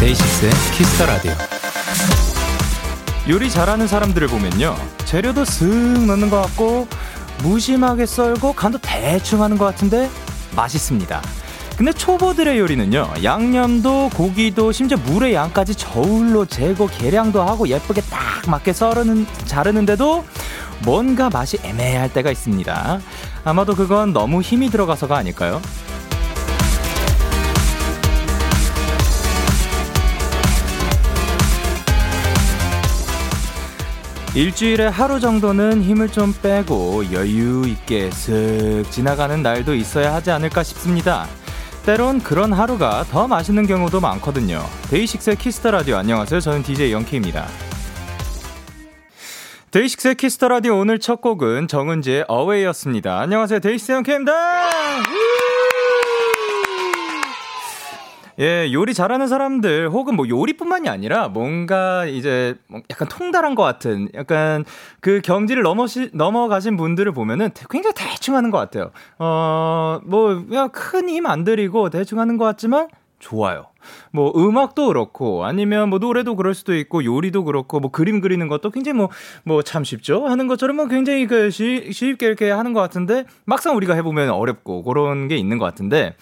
DAY6의 Kiss the Radio. 요리 잘하는 사람들을 보면요. 재료도 쓱 넣는 것 같고, 무심하게 썰고 간도 대충 하는 것 같은데, 맛있습니다. 근데 초보들의 요리는요, 양념도 고기도 심지어 물의 양까지 저울로 재고 계량도 하고 예쁘게 딱 맞게 썰는, 자르는데도 뭔가 맛이 애매할 때가 있습니다. 아마도 그건 너무 힘이 들어가서가 아닐까요? 일주일에 하루 정도는 힘을 좀 빼고 여유 있게 슥 지나가는 날도 있어야 하지 않을까 싶습니다. 때론 그런 하루가 더 맛있는 경우도 많거든요. DAY6의 Kiss the Radio 안녕하세요. 저는 DJ 영케입니다. DAY6의 Kiss the Radio 오늘 첫 곡은 정은지의 Away였습니다. 안녕하세요. DAY6 Young K입니다. 예, 요리 잘하는 사람들 혹은 뭐 요리뿐만이 아니라 뭔가 이제 뭐 약간 통달한 것 같은 약간 그 경지를 넘어시, 넘어가신 분들을 보면은 굉장히 대충 하는 것 같아요. 어, 뭐, 그냥 큰힘 안 들이고 대충 하는 것 같지만 좋아요. 뭐 음악도 그렇고 아니면 뭐 노래도 그럴 수도 있고 요리도 그렇고 뭐 그림 그리는 것도 굉장히 뭐 뭐 참 쉽죠 하는 것처럼 뭐 굉장히 그 쉬, 쉽게 이렇게 하는 것 같은데 막상 우리가 해보면 어렵고 그런 게 있는 것 같은데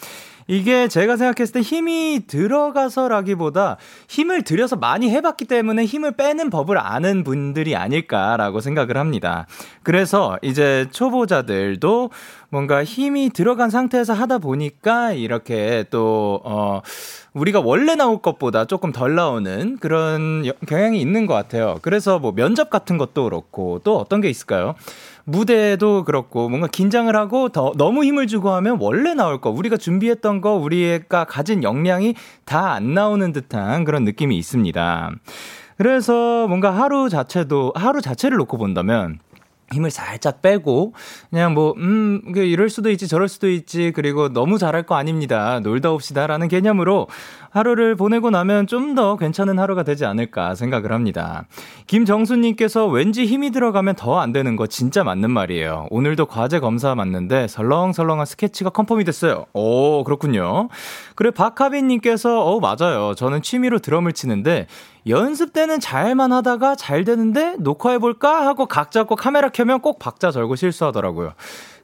이게 제가 생각했을 때 힘이 들어가서라기보다 힘을 들여서 많이 해봤기 때문에 힘을 빼는 법을 아는 분들이 아닐까라고 생각을 합니다. 그래서 이제 초보자들도 뭔가 힘이 들어간 상태에서 하다 보니까 이렇게 또, 어, 우리가 원래 나올 것보다 조금 덜 나오는 그런 경향이 있는 것 같아요. 그래서 뭐 면접 같은 것도 그렇고 또 어떤 게 있을까요? 무대도 그렇고 뭔가 긴장을 하고 더 너무 힘을 주고 하면 원래 나올 거 우리가 준비했던 거 우리가 가진 역량이 다 안 나오는 듯한 그런 느낌이 있습니다. 그래서 뭔가 하루 자체도 하루 자체를 놓고 본다면 힘을 살짝 빼고 그냥 뭐 음, 이럴 수도 있지 저럴 수도 있지 그리고 너무 잘할 거 아닙니다. 놀다 옵시다라는 개념으로 하루를 보내고 나면 좀 더 괜찮은 하루가 되지 않을까 생각을 합니다. 김정수님께서 왠지 힘이 들어가면 더 안 되는 거 진짜 맞는 말이에요. 오늘도 과제 검사 맡는데 설렁설렁한 스케치가 confirm이 됐어요. 오, 그렇군요. 그리고 박하빈님께서, 어, 맞아요. 저는 취미로 드럼을 치는데 연습 때는 잘만 하다가 잘 되는데 녹화해볼까? 하고 각 잡고 카메라 켜면 꼭 박자 절고 실수하더라고요.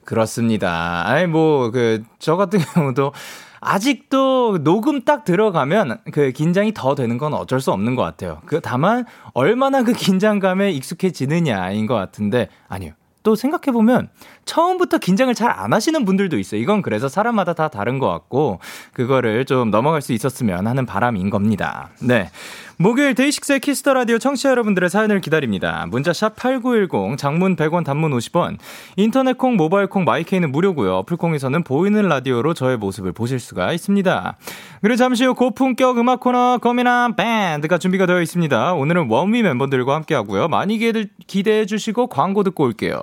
그렇습니다. 아이, 뭐, 그, 저 같은 경우도 아직도 녹음 딱 들어가면 그 긴장이 더 되는 건 어쩔 수 없는 것 같아요. 그 다만 얼마나 그 긴장감에 익숙해지느냐인 것 같은데 아니요. 또 생각해보면 처음부터 긴장을 잘 안 하시는 분들도 있어요. 이건 그래서 사람마다 다 다른 것 같고 그거를 좀 넘어갈 수 있었으면 하는 바람인 겁니다. 네. 목요일 DAY6의 Kiss the Radio 청취자 여러분들의 사연을 기다립니다. 문자 샵 8910 장문 100원 단문 50원 인터넷 콩 모바일 콩 my K는 무료고요. 어플 콩에서는 보이는 라디오로 저의 모습을 보실 수가 있습니다. 그리고 잠시 후 고품격 음악 코너 거미남 밴드가 준비가 되어 있습니다. 오늘은 ONEWE 멤버들과 함께 하고요. 많이 기대해 주시고 광고 듣고 올게요.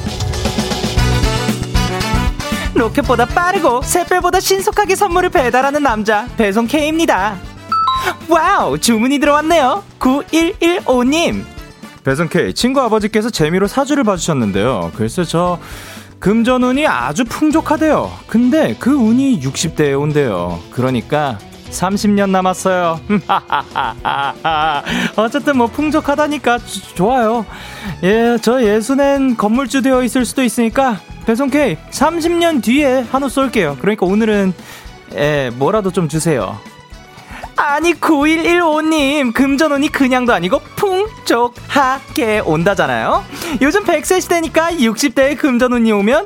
로켓보다 빠르고 샛별보다 신속하게 선물을 배달하는 남자 배송 K입니다. wow 주문이 들어왔네요. 9115님 배송 K 친구 아버지께서 재미로 사주를 봐주셨는데요. 글쎄 저 금전운이 아주 풍족하대요. 근데 그 운이 60대에 온대요. 그러니까 30년 남았어요. 어쨌든 뭐 풍족하다니까 좋아요. 예, 저 예순엔 건물주 되어 있을 수도 있으니까 배송 K 30년 뒤에 한우 쏠게요. 그러니까 오늘은 예, 뭐라도 좀 주세요. 아니 9115님 금전운이 그냥도 아니고 풍 풍족하게 온다잖아요. 요즘 100세 시대니까 60대의 금전운이 오면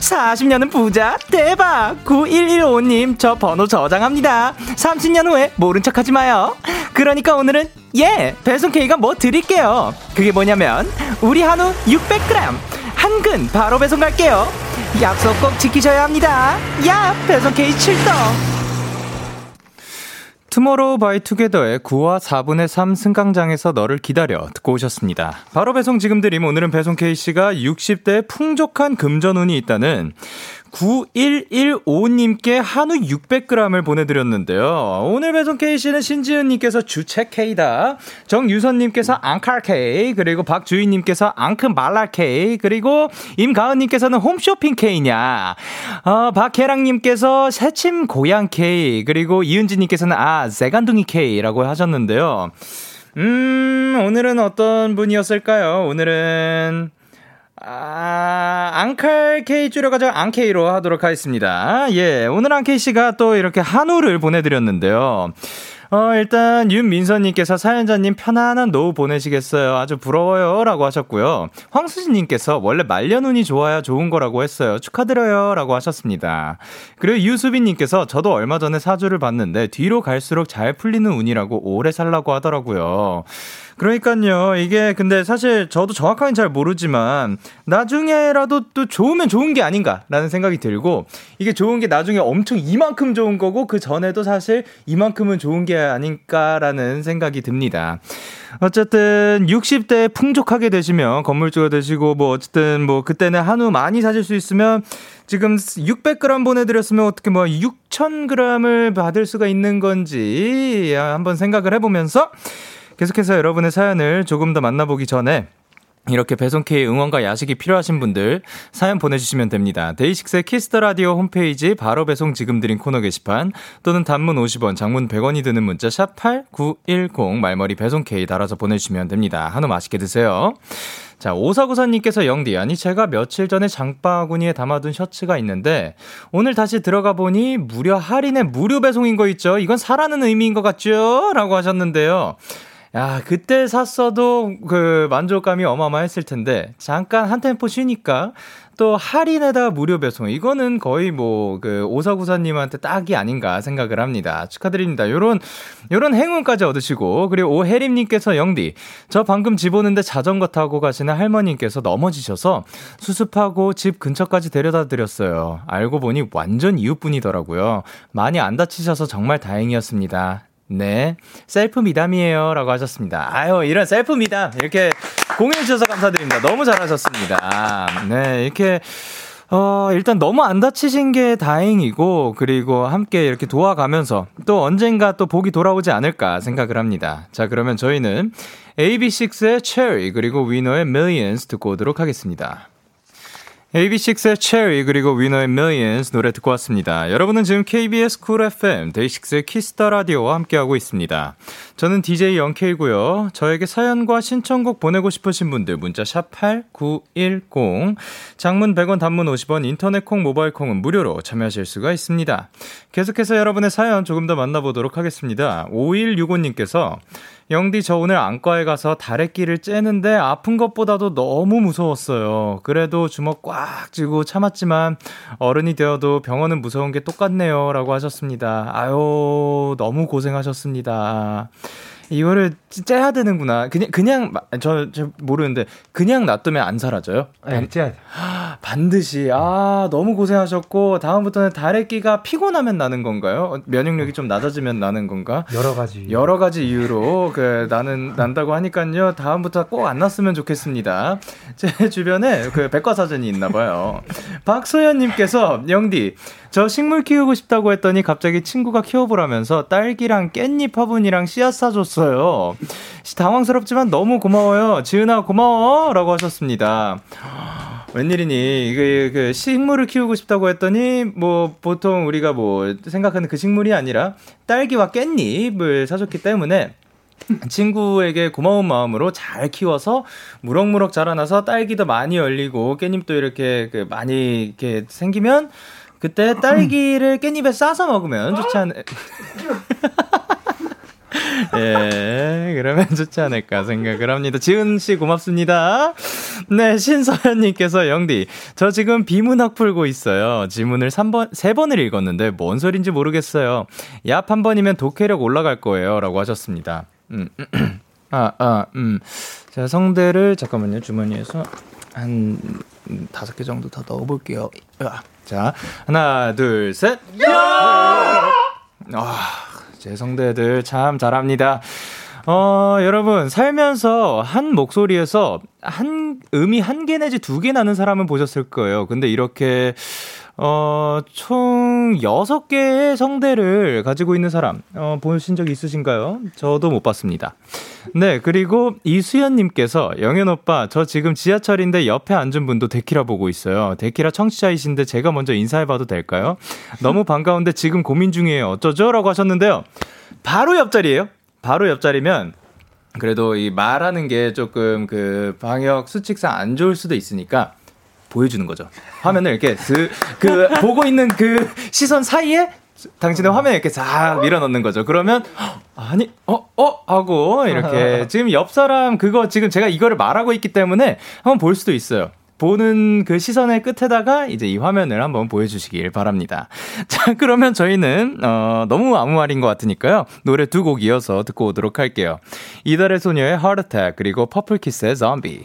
40년은 부자 대박! 9115님 저 번호 저장합니다. 30년 후에 모른 척하지 마요. 그러니까 오늘은 예 배송 K가 뭐 드릴게요. 그게 뭐냐면 우리 한우 600g 한근 바로 배송 갈게요. 약속 꼭 지키셔야 합니다. 야 배송 K 출동 투모로우 바이 투게더의 9와 4분의 3 승강장에서 너를 기다려 듣고 오셨습니다. 바로 배송 지금 드림 오늘은 배송 K씨가 60대 풍족한 금전운이 있다는 9115님께 한우 600g을 보내드렸는데요. 오늘 배송 K씨는 신지은님께서 주책 K다. 정유선님께서 앙칼 K. 그리고 박주희님께서 앙크 말라 K. 그리고 임가은님께서는 홈쇼핑 K냐. 어, 박혜랑님께서 새침 고양 K. 그리고 이은지님께서는 아, 세간둥이 K라고 하셨는데요. 음, 오늘은 어떤 분이었을까요? 오늘은, 아, 앙칼 K 줄여가지고 앙케이로 하도록 하겠습니다. 예, 오늘 앙케이 씨가 또 이렇게 한우를 보내드렸는데요. 어, 일단 윤민서님께서 사연자님 편안한 노후 보내시겠어요. 아주 부러워요. 라고 하셨고요. 황수진님께서 원래 말년운이 좋아야 좋은 거라고 했어요. 축하드려요. 라고 하셨습니다. 그리고 유수빈님께서 저도 얼마 전에 사주를 봤는데 뒤로 갈수록 잘 풀리는 운이라고 오래 살라고 하더라고요. 그러니까요. 이게 근데 사실 저도 정확하게는 잘 모르지만 나중에라도 또 좋으면 좋은 게 아닌가라는 생각이 들고 이게 좋은 게 나중에 엄청 이만큼 좋은 거고 그 전에도 사실 이만큼은 좋은 게 아닐까라는 생각이 듭니다. 어쨌든 60대 풍족하게 되시면 건물주가 되시고 뭐 어쨌든 뭐 그때는 한우 많이 사실 수 있으면 지금 600g 보내드렸으면 어떻게 뭐 6,000g을 받을 수가 있는 건지 한번 생각을 해보면서 계속해서 여러분의 사연을 조금 더 만나보기 전에 이렇게 배송K의 응원과 야식이 필요하신 분들 사연 보내주시면 됩니다. DAY6의 Kiss the Radio 홈페이지 바로 배송 지금 드림 코너 게시판 또는 단문 50원, 장문 100원이 드는 문자 샵 #8910 말머리 배송K 달아서 보내주시면 됩니다. 한우 맛있게 드세요. 자, 오사구사님께서 영디, 아니, 제가 며칠 전에 장바구니에 담아둔 셔츠가 있는데, 오늘 다시 들어가 보니 무려 할인에 무료 배송인 거 있죠? 이건 사라는 의미인 것 같죠? 라고 하셨는데요. 야, 그때 샀어도 그 만족감이 어마어마했을 텐데, 잠깐 한 템포 쉬니까 또 할인에다 무료 배송. 이거는 거의 뭐 그 오사구사님한테 딱이 아닌가 생각을 합니다. 축하드립니다. 요런, 요런 행운까지 얻으시고, 그리고 오혜림님께서 영디, 저 방금 집 오는데 자전거 타고 가시는 할머님께서 넘어지셔서 수습하고 집 근처까지 데려다 드렸어요. 알고 보니 완전 이웃분이더라고요. 많이 안 다치셔서 정말 다행이었습니다. 네. 셀프 미담이에요. 라고 하셨습니다. 아유, 이런 셀프 미담. 이렇게 공유해주셔서 감사드립니다. 너무 잘하셨습니다. 네. 이렇게, 어, 일단 너무 안 다치신 게 다행이고, 그리고 함께 이렇게 도와가면서 또 언젠가 또 복이 돌아오지 않을까 생각을 합니다. 자, 그러면 저희는 AB6IX의 Cherry, 그리고 위너의 Millions 듣고 오도록 하겠습니다. AB6IX의 Cherry 그리고 위너의 Millions 노래 듣고 왔습니다. 여러분은 지금 KBS Cool FM DAY6의 Kiss the Radio와 함께하고 있습니다. 저는 DJ 영케이고요. 저에게 사연과 신청곡 보내고 싶으신 분들 문자 샵 #8910 장문 100원, 단문 50원, 인터넷 콩, 모바일 콩은 무료로 참여하실 수가 있습니다. 계속해서 여러분의 사연 조금 더 만나보도록 하겠습니다. 5165님께서 영디 저 오늘 안과에 가서 다래끼를 째는데 아픈 것보다도 너무 무서웠어요. 그래도 주먹 꽉 쥐고 참았지만 어른이 되어도 병원은 무서운 게 똑같네요. 라고 하셨습니다. 아유, 너무 고생하셨습니다. 이거를 째야 되는구나. 그냥 그냥 저, 저 모르는데 그냥 놔두면 안 사라져요? 네, 째야 돼. 반드시 아 너무 고생하셨고 다음부터는 다래끼가 피곤하면 나는 건가요? 면역력이 좀 낮아지면 나는 건가? 여러 가지 여러 가지 이유로 그 나는 난다고 하니까요. 다음부터 꼭 안 났으면 좋겠습니다. 제 주변에 그 백과사전이 있나 봐요. 박소연님께서 영디 저 식물 키우고 싶다고 했더니 갑자기 친구가 키워보라면서 딸기랑 깻잎 화분이랑 씨앗 사줬어요. 당황스럽지만 너무 고마워요. 지은아 고마워 라고 하셨습니다. 웬일이니 이게 그 식물을 키우고 싶다고 했더니 뭐 보통 우리가 뭐 생각하는 그 식물이 아니라 딸기와 깻잎을 사줬기 때문에 친구에게 고마운 마음으로 잘 키워서 무럭무럭 자라나서 딸기도 많이 열리고 깻잎도 이렇게 그 많이 이렇게 생기면 그때 딸기를 깻잎에 싸서 먹으면 좋지 않 예, 그러면 좋지 않을까 생각을 합니다. 지은 씨 고맙습니다. 네, 신서연님께서 영디, 저 지금 비문학 풀고 있어요. 지문을 3번, 3번을 읽었는데 뭔 소린지 모르겠어요. 얍 한 번이면 독해력 올라갈 거예요. 라고 하셨습니다. 음, 아, 아, 음. 자, 성대를 잠깐만요. 주머니에서 한 다섯 개 정도 더 넣어볼게요. 자, 하나, 둘, 셋. 야! 아, 제 성대들 참 잘합니다. 어, 여러분, 살면서 한 목소리에서 한 음이 한 개 내지 두 개 나는 사람은 보셨을 거예요. 근데 이렇게 어, 총 6개의 성대를 가지고 있는 사람, 어, 보신 적 있으신가요? 저도 못 봤습니다. 네, 그리고 이수연님께서, 영현 오빠, 저 지금 지하철인데 옆에 앉은 분도 데키라 보고 있어요. 데키라 청취자이신데 제가 먼저 인사해봐도 될까요? 너무 반가운데 지금 고민 중이에요. 어쩌죠? 라고 하셨는데요. 바로 옆자리에요. 바로 옆자리면, 그래도 이 말하는 게 조금 그 방역 수칙상 안 좋을 수도 있으니까, 보여주는 거죠. 화면을 이렇게 그, 그 보고 있는 그 시선 사이에 당신의 화면에 이렇게 싹 밀어넣는 거죠. 그러면 아니 어어 어? 하고 이렇게 지금 옆 사람 그거 지금 제가 이거를 말하고 있기 때문에 한번 볼 수도 있어요. 보는 그 시선의 끝에다가 이제 이 화면을 한번 보여주시길 바랍니다. 자, 그러면 저희는, 어, 너무 아무 말인 것 같으니까요. 노래 두 곡 이어서 듣고 오도록 할게요. 이달의 소녀의 Heart Attack, 그리고 퍼플키스의 Zombie.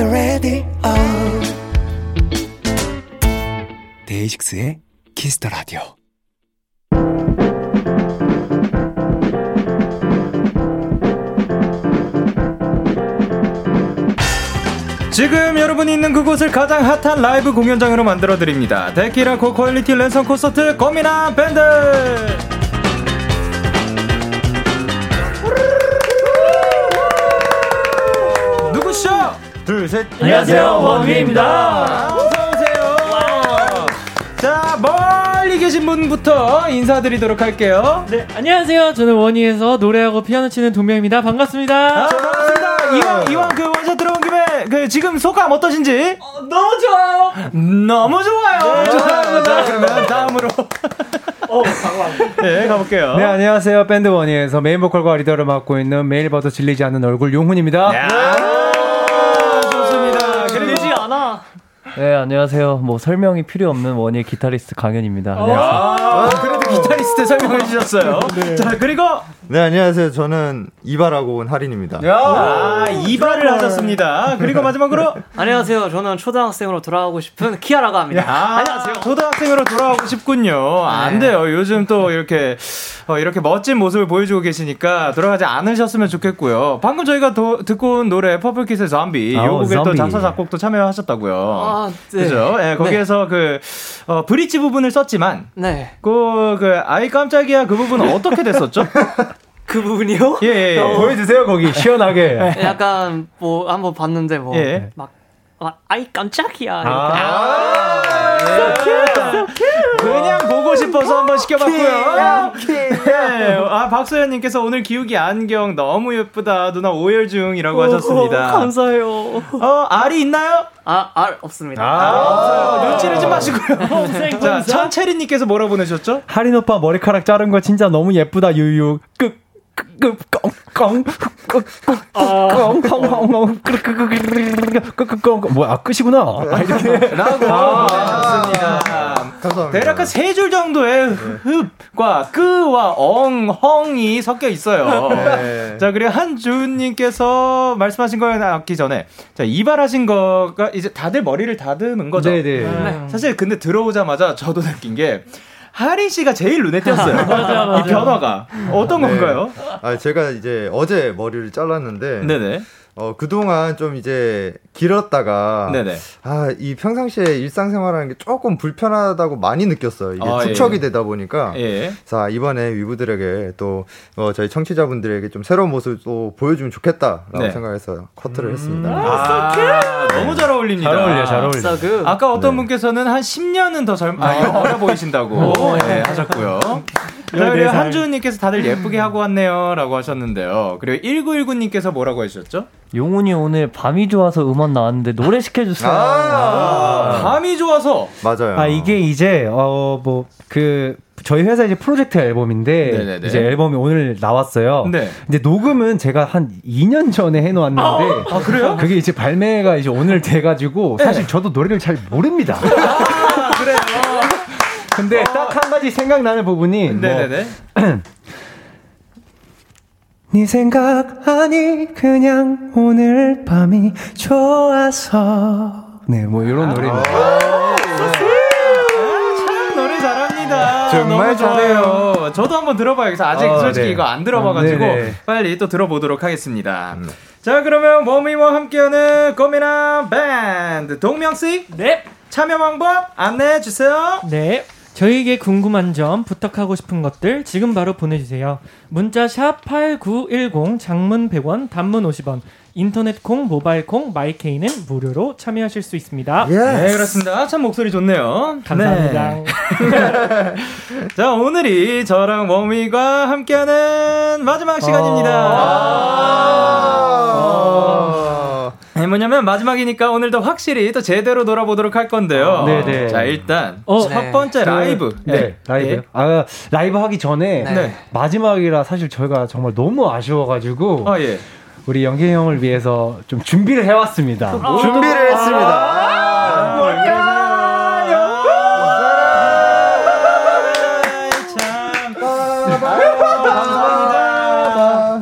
the radio. 데이식스의 the radio. 지금 여러분이 있는 그곳을 가장 핫한 라이브 공연장으로 만들어 드립니다. 데키라 고퀄리티 랜선 콘서트 고민한 밴드. 둘, 셋. 안녕하세요, ONEWE입니다. 어서오세요. 자, 멀리 계신 분부터 인사드리도록 할게요. 네, 안녕하세요. 저는 ONEWE에서 노래하고 피아노 치는 동명입니다. 반갑습니다. 아, 반갑습니다. 이왕, 이왕 그 원샷 들어온 김에 그 지금 소감 어떠신지? 어, 너무 좋아요. 너무 좋아요. 네, 좋아요. 자, 그러면 다음으로. 어. 네, 가볼게요. 네, 안녕하세요. 밴드 ONEWE에서 메인 보컬과 리더를 맡고 있는 매일 봐도 질리지 않는 얼굴 용훈입니다. 네, 안녕하세요. 뭐 설명이 필요 없는 원위의 기타리스트 강현입니다. 어. 안녕하세요. 아, 그래도 기타리스트 설명해 주셨어요. 네. 자, 그리고 네, 안녕하세요. 저는 이발하고 온 하린입니다. 아, 이발을 하셨습니다. 그리고 마지막으로 안녕하세요. 저는 초등학생으로 돌아가고 싶은 키아라고 합니다. 아, 안녕하세요. 초등학생으로 돌아가고 싶군요. 안 돼요. 요즘 또 이렇게 어, 이렇게 멋진 모습을 보여주고 계시니까 돌아가지 않으셨으면 좋겠고요. 방금 저희가 도, 듣고 온 노래 퍼플키스의 좀비 아, 요 곡에 또. 작사 작곡도 참여하셨다고요. 아, 네. 그죠? 예, 거기에서 그 어, 브릿지 부분을 썼지만 네. 그, 그 아이 깜짝이야 그 부분은 어떻게 됐었죠? 그 부분이요? 예, 예, 예. 보여주세요, 거기. 시원하게. 약간 뭐 한번 봤는데 뭐 예. 막, 아이 깜짝이야. 이렇게. 아, 예. 그 냥 보고 싶어서 한번 시켜봤고요. 네. 아, 박소연님께서 오늘 기욱이 안경 너무 예쁘다. 누나 오열 중이라고 하셨습니다. 오, 감사해요. 어, 알이 있나요? 아, 알 없습니다. 아, 눈치를 좀 마시고요. 자, 천채리님께서 뭐라 보내셨죠? 할인 오빠 머리카락 자른 거 진짜 너무 예쁘다, 유유. 꽁. 뭐야, 끝이구나. 아. 라고 보내셨습니다. 감사합니다. 대략 한 세 줄 정도의 흡과 끄와 엉, 헝이 섞여 있어요. 네. 자, 그리고 한주은님께서 말씀하신 거에 나기 전에, 자, 이발하신 거가 이제 다들 머리를 다듬은 거죠. 네네. 사실 근데 들어오자마자 저도 느낀 게, 하린 씨가 제일 눈에 띄었어요. 맞아, 맞아. 이 변화가. 어떤 네. 건가요? 아, 제가 이제 어제 머리를 잘랐는데 네네. 어, 그동안 좀 이제 길었다가 네네. 아, 이 평상시에 일상생활하는 게 조금 불편하다고 많이 느꼈어요. 이게 아, 축척이 예. 되다 보니까. 예. 자, 이번에 위부들에게 또 어, 저희 청취자분들에게 좀 새로운 모습을 또 보여주면 좋겠다라고 네. 생각해서 커트를 했습니다. 아, 너무 잘 어울립니다. 잘 어울려, 잘 어울려. 아까 어떤 네. 분께서는 한 10년은 더 젊, 아, 어려 보이신다고 네, 하셨고요. 자, 그리고 14살. 한주님께서 다들 예쁘게 하고 왔네요. 라고 하셨는데요. 그리고 1919님께서 뭐라고 해주셨죠? 용훈이 오늘 밤이 좋아서 음원 나왔는데 노래 시켜줬어요. 아, 밤이 좋아서. 맞아요. 아 이게 이제 어 뭐 그 저희 회사 이제 프로젝트 앨범인데 네네네. 이제 앨범이 오늘 나왔어요. 네. 근데 녹음은 제가 한 2년 전에 해놓았는데 아, 그래요? 그게 이제 발매가 이제 오늘 돼가지고 사실 저도 노래를 잘 모릅니다. 아. 근데 딱 한 가지 생각나는 부분이 뭐 네네네. 네 생각 아니 그냥 오늘 밤이 좋아서 네 뭐 이런 노래입니다. 참 노래 잘합니다. 정말 너무 좋아요. 저도 한번 들어봐야겠어요. 아직 어, 솔직히 네. 이거 안 들어봐가지고 어. 빨리 또 들어보도록 하겠습니다. 자 그러면 워미와 함께하는 꼬미남 밴드 동명 씨 네. 참여 방법 안내해 주세요. 네. 저희에게 궁금한 점, 부탁하고 싶은 것들 지금 바로 보내주세요. 문자 샵 8910, 장문 100원, 단문 50원, 인터넷 콩, 모바일 콩, 마이케이는 무료로 참여하실 수 있습니다. 예. 네 그렇습니다. 참 목소리 좋네요. 감사합니다. 네. 자 오늘이 저랑 워미가 함께하는 마지막 시간입니다. 아. 네, 뭐냐면 마지막이니까 오늘도 확실히 또 제대로 돌아보도록 할 건데요. 네네. 자 일단 어, 첫 번째 라이브. 네, 라이브. 아, 라이브 하기 전에 네. 마지막이라 사실 저희가 정말 너무 아쉬워가지고 아 예. 우리 영계 형을 위해서 좀 준비를 해왔습니다. 준비를 했습니다.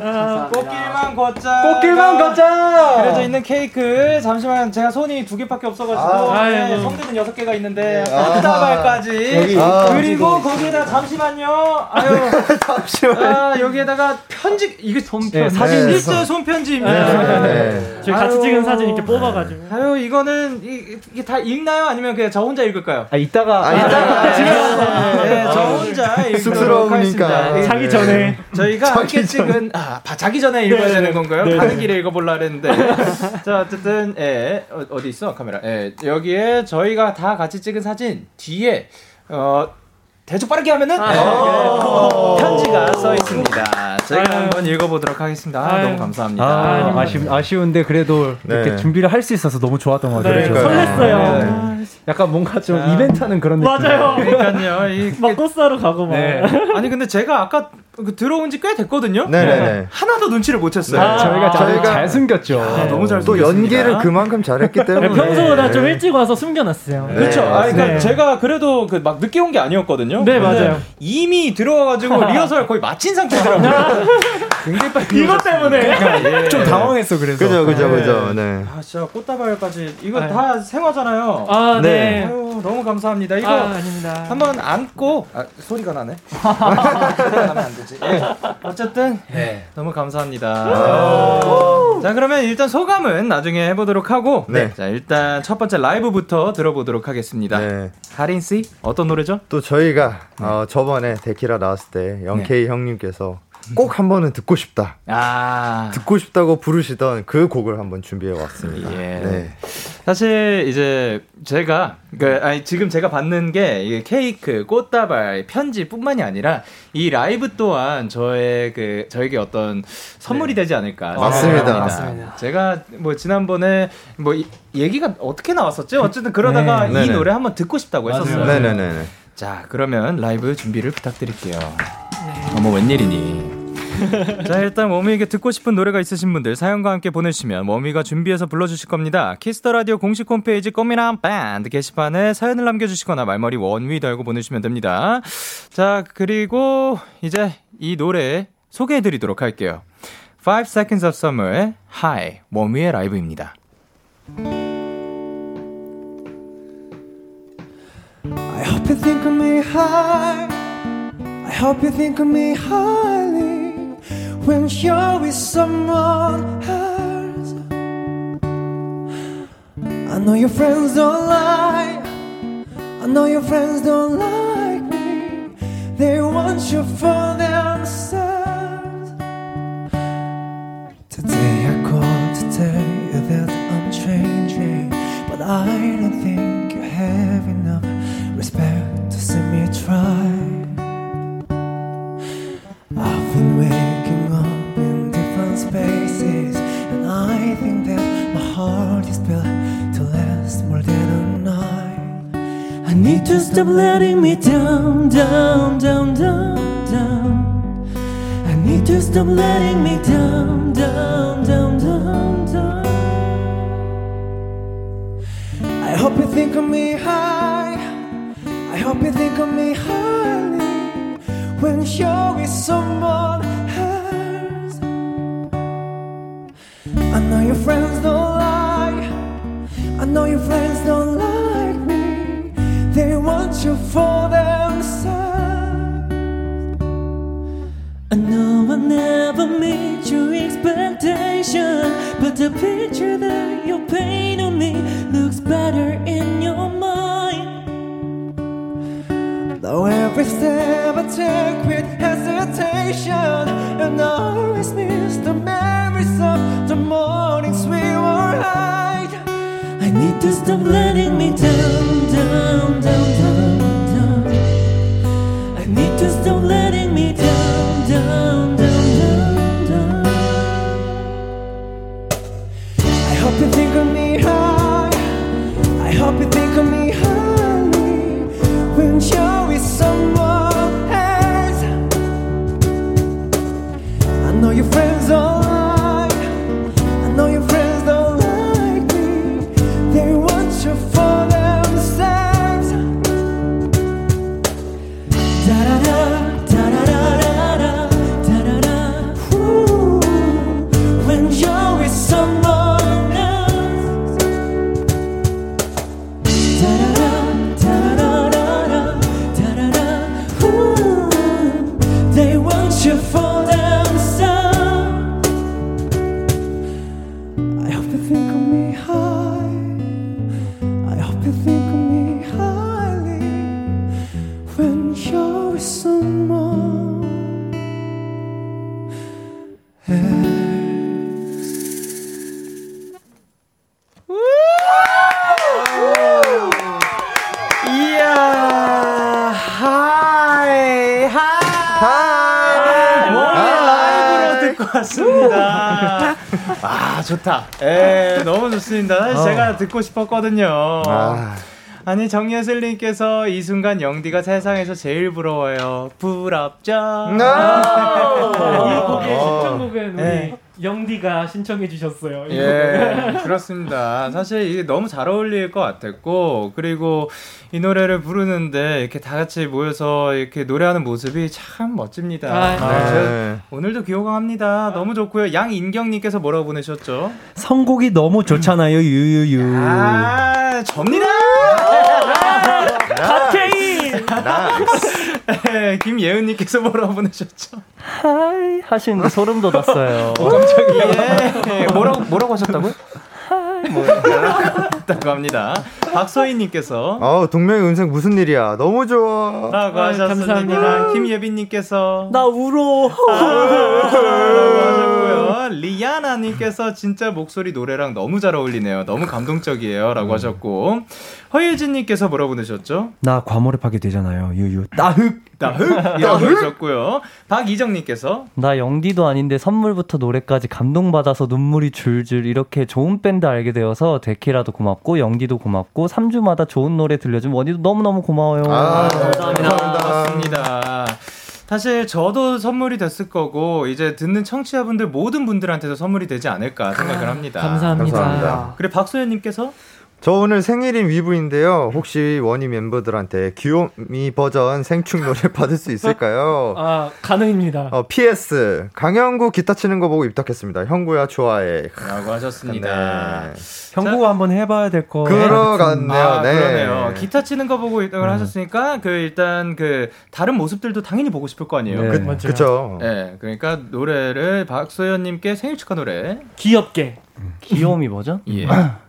아, 꽃길만 걷자. 꽃길만 걷자! 그려져 있는 케이크. 잠시만 제가 손이 두 개밖에 없어가지고 아, 네, 아이고. 손들은 여섯 개가 있는데 아. 꽃다발까지. 여기. 아. 그리고 거기에다 잠시만요. 아유. 아, 여기에다가 편지 이게 손편 네, 사진 네. 실제 손편지입니다. 네. 저희 같이 아유. 찍은 사진 이렇게 뽑아가지고. 아유 이거는 이- 이게 다 읽나요? 아니면 그냥 저 혼자 읽을까요? 아, 이따가. 아, 이따가. 집에 가서 네, 저 혼자 읽도록 쑥스러우니까. 하겠습니다. 네. 자기 전에. 저희가 함께 찍은 아 바- 자기 전에 읽어야 되는 건가요? 가는 길에 읽어볼라 했는데 자 어쨌든 예 어, 어디 있어 카메라 예 여기에 저희가 다 같이 찍은 사진 뒤에 어 대충 빠르게 하면은 예, 편지가 써 있습니다. 저희가 아유. 한번 읽어보도록 하겠습니다. 아. 너무 감사합니다. 아, 아쉬, 아쉬운데 그래도 이렇게 네. 준비를 할 수 있어서 너무 좋았던 것 같아요. 네. 설렜어요. 네. 약간 뭔가 좀 아. 이벤트 하는 그런 느낌. 맞아요. 그러니까요. 이, 막 꽃사러 가고 막. 네. 아니 근데 제가 아까 그 들어온 지 꽤 됐거든요. 네네네. 하나도 눈치를 못 챘어요. 네. 저희가 잘, 저희가- 잘 숨겼죠. 아, 너무 잘 또. 연기를 그만큼 잘했기 때문에 평소보다 좀 일찍 와서 숨겨놨어요. 그렇죠. 아, 그러니까 네. 제가 그래도 그 막 늦게 온 게 아니었거든요. 네, 맞아요. 이미 들어와가지고 리허설 거의 마친 상태더라고요. 굉장히 빨리. 이것 때문에. 예. 좀 당황했어, 그래서. 그죠 그죠 네. 그죠 네. 아, 진짜 꽃다발까지 이거 네. 다 생화잖아요. 아, 네. 아유, 너무 감사합니다. 이거 아, 아닙니다. 한번 안고 아, 소리가 나네. 안 되지. 예. 어쨌든 예, 너무 감사합니다. 자 그러면 일단 소감은 나중에 해보도록 하고 네. 자 일단 첫 번째 라이브부터 들어보도록 하겠습니다. 네. 하린 씨 어떤 노래죠? 또 저희가 어, 저번에 데키라 나왔을 때 영케이 형님께서 꼭 한 번은 듣고 싶다 아 듣고 싶다고 부르시던 그 곡을 한번 준비해 왔습니다. 예. 네. 사실 이제 제가 그 아니 지금 제가 받는 게 케이크, 꽃다발, 편지뿐만이 아니라 이 라이브 또한 저의 그 저에게 어떤 선물이 되지 않을까 맞습니다. 맞습니다. 제가 뭐 지난번에 뭐 이- 얘기가 어떻게 나왔었죠? 어쨌든 그러다가 네. 이 네네. 노래 한번 듣고 싶다고 했었어요. 네네네. 자, 그러면 라이브 준비를 부탁드릴게요. 어머, 웬일이니? 자, 일단 원위에게 듣고 싶은 노래가 있으신 분들 사연과 함께 보내주시면 원위가 준비해서 불러주실 겁니다. 키스 더 라디오 공식 홈페이지 꽃미남 밴드 게시판에 사연을 남겨주시거나 말머리 원위 달고 보내주시면 됩니다. 자, 그리고 이제 이 노래 소개해드리도록 할게요. 5 Seconds of Summer의 Hi, 원위의 라이브입니다. I hope you think of me high. I hope you think of me highly when you're with someone else. I know your friends don't lie. I know your friends don't like me. They want you for themselves. Today I call to tell you that I'm changing, but I don't think. Need to stop letting me down, down, down, down, down. I need to stop letting me down, down, down, down, down. I hope you think of me high. I hope you think of me highly when you're with someone else. I know your friends don't lie. I know your friends don't like me. You for themselves. I know I never meet your expectation, but the picture that you paint of me looks better in your mind. Though every step I take with hesitation, and I always miss the memories of the mornings we were high. I need to stop letting me down, down, down. don't let 좋다. 에, 너무 좋습니다. 사실 제가 듣고 싶었거든요. 아. 아니 정예슬님께서 이 순간 영디가 세상에서 제일 부러워요. 부럽죠? 이 곡의 어. 신청곡은 우리 네. 영디가 신청해 주셨어요. 예, 그렇습니다. 사실 이게 너무 잘 어울릴 것 같았고, 그리고 이 노래를 부르는데 이렇게 다 같이 모여서 이렇게 노래하는 모습이 참 멋집니다. 아, 아, 저 네. 오늘도 기호강합니다. 너무 좋고요. 양인경님께서 뭐라고 보내셨죠? 선곡이 너무 좋잖아요, 유유유. 아, 접니다! 박혜인! 네, 김예은님께서 뭐라고 보내셨죠? 하이 하시는데 소름 돋았어요. 예, 뭐라고, 뭐라고 하셨다고요? 다고 합니다. 박서희님께서 아우 동명의 음색 무슨 일이야? 너무 좋아. 라고 하셨습니다. 감사합니다. 김예빈님께서 나 울어. 하셨고요. 리아나님께서 진짜 목소리 노래랑 너무 잘 어울리네요. 너무 감동적이에요. 라고 하셨고. 허예진님께서 뭐라고 보내셨죠? 나 과몰입하게 되잖아요, 유유. 따흑. 나흑이라고 하셨고요. 박이정님께서 나 영디도 아닌데 선물부터 노래까지 감동받아서 눈물이 줄줄 이렇게 좋은 밴드 알게 되어서 데키라도 고맙고 영디도 고맙고 3주마다 좋은 노래 들려준 원디도 너무너무 고마워요. 아, 감사합니다. 감사합니다. 맞습니다. 사실 저도 선물이 됐을 거고 이제 듣는 청취자분들 모든 분들한테도 선물이 되지 않을까 생각을 합니다. 감사합니다. 감사합니다. 그래 박소연님께서 저 오늘 생일인 위브인데요. 혹시 원희 멤버들한테 귀요미 버전 생축 노래 받을 수 있을까요? 아, 가능입니다. 어, PS 강영구 기타 치는 거 보고 입덕했습니다. 형구야 좋아해. 라고 하셨습니다. 네. 형구가 한번 해봐야 될 거. 그러 같네요. 아, 네. 그러네요. 기타 치는 거 보고 입덕을 하셨으니까 그 일단 그 다른 모습들도 당연히 보고 싶을 거 아니에요. 네. 그, 맞아요. 그쵸. 네, 그러니까 노래를 박소연님께 생일 축하 노래. 귀엽게. 귀여움이 뭐죠? 예.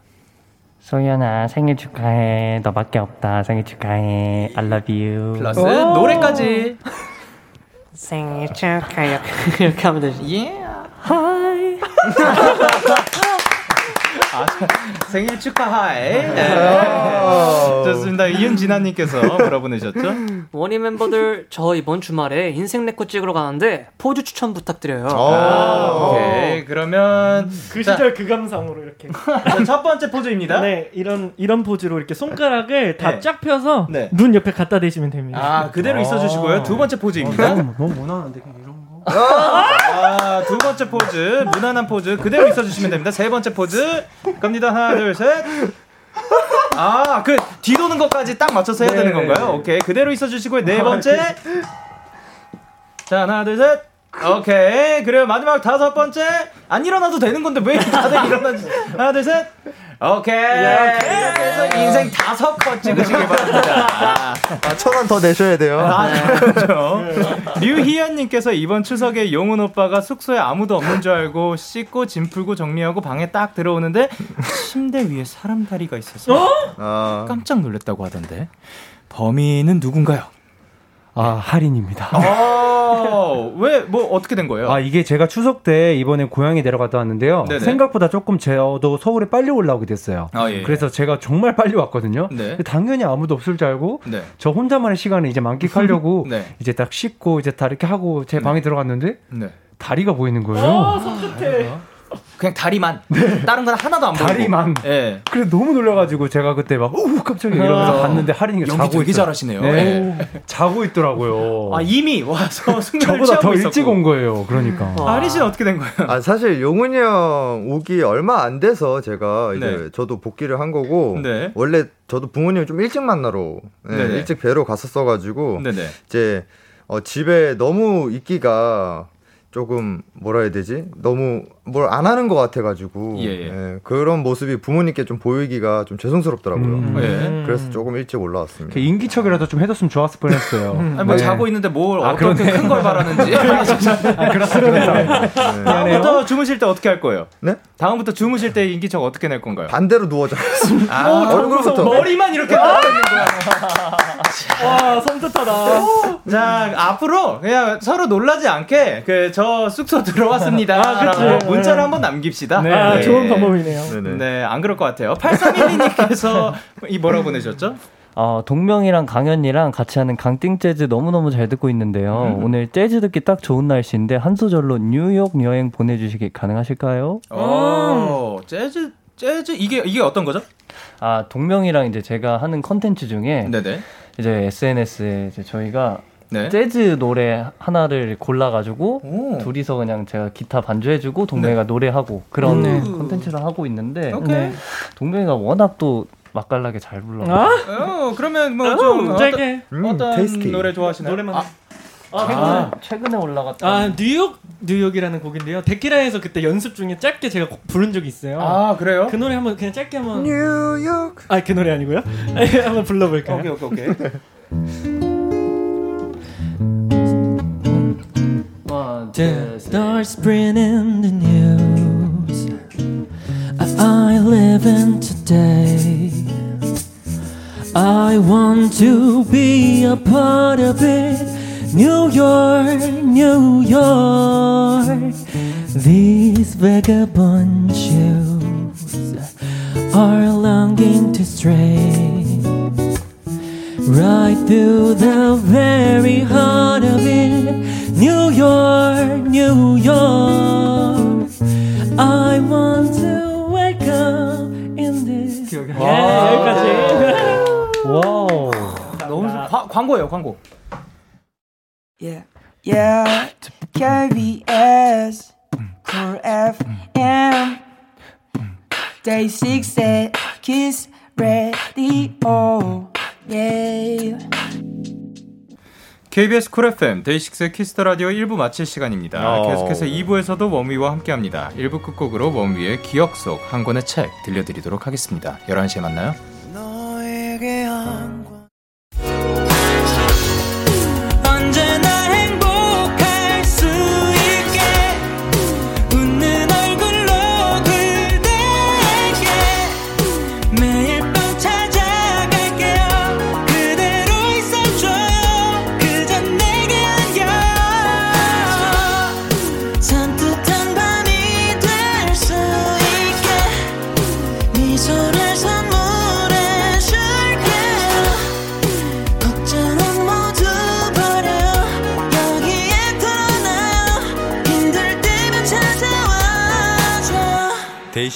소연아 생일 축하해. 너밖에 없다. 생일 축하해. I love you. 플러스 노래까지. 생일 축하해. 이렇게 하면 되지. 예. 생일 축하하이. 네. 좋습니다. 이은진아님께서 뭐라 보내셨죠? 원위 멤버들 저 이번 주말에 인생 네컷 찍으러 가는데 포즈 추천 부탁드려요. 아, 오케이. 그러면 그 자, 시절 그 감상으로 이렇게. 자, 첫 번째 포즈입니다. 네, 이런 이런 포즈로 이렇게 손가락을 다 네. 쫙 펴서 네. 눈 옆에 갖다 대시면 됩니다. 아, 그대로 있어 주시고요. 두 번째 포즈입니다. 너무, 너무 무난한데 그냥 이런 거. 아, 두 번째 포즈, 무난한 포즈 그대로 있어 주시면 됩니다. 세 번째 포즈 갑니다. 하나, 둘, 셋. 아, 그 뒤도는 것까지 딱 맞춰서 해야 되는 건가요? 오케이. 그대로 있어 주시고요. 네 번째. 자, 하나, 둘, 셋. 오케이. 그래요. 마지막 다섯 번째. 안 일어나도 되는 건데 왜 다들 일어나지? 하나, 둘, 셋. 오케이. 이렇게 해서 인생 다섯 컷 찍으시길 바랍니다. 아, 천원 더 내셔야 돼요. 아, 그렇죠. 류희연님께서 이번 추석에 용훈 오빠가 숙소에 아무도 없는 줄 알고 씻고 짐 풀고 정리하고 방에 딱 들어오는데 침대 위에 사람 다리가 있어서 아, 깜짝 놀랐다고 하던데 범인은 누군가요? 아 할인입니다. 어, 왜, 뭐, 어떻게 된 거예요? 아 이게 제가 추석 때 이번에 고향에 내려갔다 왔는데요. 네네. 생각보다 조금 저도 서울에 빨리 올라오게 됐어요. 아, 예. 그래서 제가 정말 빨리 왔거든요. 네. 당연히 아무도 없을 줄 알고 네. 저 혼자만의 시간을 이제 만끽하려고 네. 이제 딱 씻고 이제 다 이렇게 하고 제 방에 들어갔는데 네. 다리가 보이는 거예요. 어, 그냥 다리만. 다른 건 하나도 안 보이고. 다리만. 예. 그래 너무 놀라가지고 제가 그때 막오 깜짝이야 이러면서 봤는데 할인이가 연기 자고 되게 있어요. 잘하시네요. 네. 예. 자고 있더라고요. 아, 이미 와서 저보다 더 일찍. 온 거예요. 그러니까. 아, 하리 씨는 어떻게 된 거예요? 아, 사실 용훈이 형 오기 얼마 안 돼서 제가 이제 네. 저도 복귀를 한 거고 네. 원래 저도 부모님을 좀 일찍 만나러 네, 네네. 일찍 뵈러 갔었어가지고 네네. 이제 어, 집에 너무 있기가 조금 뭐라 해야 되지? 너무 뭘 안 하는 것 같아가지고 예, 예. 예, 그런 모습이 부모님께 좀 보이기가 좀 죄송스럽더라고요. 음. 예. 그래서 조금 일찍 올라왔습니다. 인기척이라도 좀 해줬으면 좋았을 뻔했어요. 아니, 뭐 네. 자고 있는데 뭘 아, 어떻게. 큰 걸 바라는지. 아, 그렇습니다. 네. 다음부터 주무실 때 어떻게 할 거예요? 네? 다음부터 주무실 때 인기척 어떻게 낼 건가요? 반대로 누워져. 아, 얼굴부터. 머리만 이렇게 나와 있는 거야. 와, 섬뜩하다. 자, 앞으로 그냥 서로 놀라지 않게 그저 숙소 들어왔습니다. 아, 그치. 라고 문자를 한번 남깁시다. 네. 아, 좋은 방법이네요. 네네. 네, 안 그럴 것 같아요. 8312님께서 이 뭐라고 보내셨죠? 어, 동명이랑 강현이랑 같이 하는 강띵 재즈 너무너무 잘 듣고 있는데요. 오늘 재즈 듣기 딱 좋은 날씨인데 한 소절로 뉴욕 여행 보내주시기 가능하실까요? 오, 재즈, 재즈, 이게, 이게 어떤 거죠? 아, 동명이랑 이제 제가 하는 컨텐츠 중에 네네. 이제 SNS에 이제 저희가 네. 재즈 노래 하나를 골라가지고 오. 둘이서 그냥 제가 기타 반주해주고 동명이가 노래하고 그런 컨텐츠를 하고 있는데. 네. 동명이가 워낙 또 맛깔나게 잘 불러. 아, 어, 그러면 뭐 좀, 어, 어떤. 음, 어떤. 노래 좋아하시나요? 노래만. 아, 최근에, 최근에 올라갔던 아, 뉴욕 뉴욕이라는 곡인데요. 데키라에서 그때 연습 중에 짧게 제가 곡 부른 적이 있어요. 아, 그래요? 그 노래 한번 그냥 짧게 한번 뉴욕. 아, 그 노래 아니고요. 한번 불러볼까요? 오케이, 오케이, 오케이. Stars spreading the news I live in today. I want to be a part of it. New York, New York. These vagabond shoes are longing to stray right through the very heart of it. New York, New York. I want to wake up in this. 예, 여기까지. 와우. 너무 과, 광고예요, 광고. Yeah, yeah. KBS, Core FM, Day 6 at Kiss Radio. Yeah. KBS 쿨 FM 데이식스의 키스 더 라디오 1부 마칠 시간입니다. 어. 계속해서 2부에서도 원위와 함께합니다. 1부 끝곡으로 원위의 기억 속 한 권의 책 들려드리도록 하겠습니다. 11시에 만나요.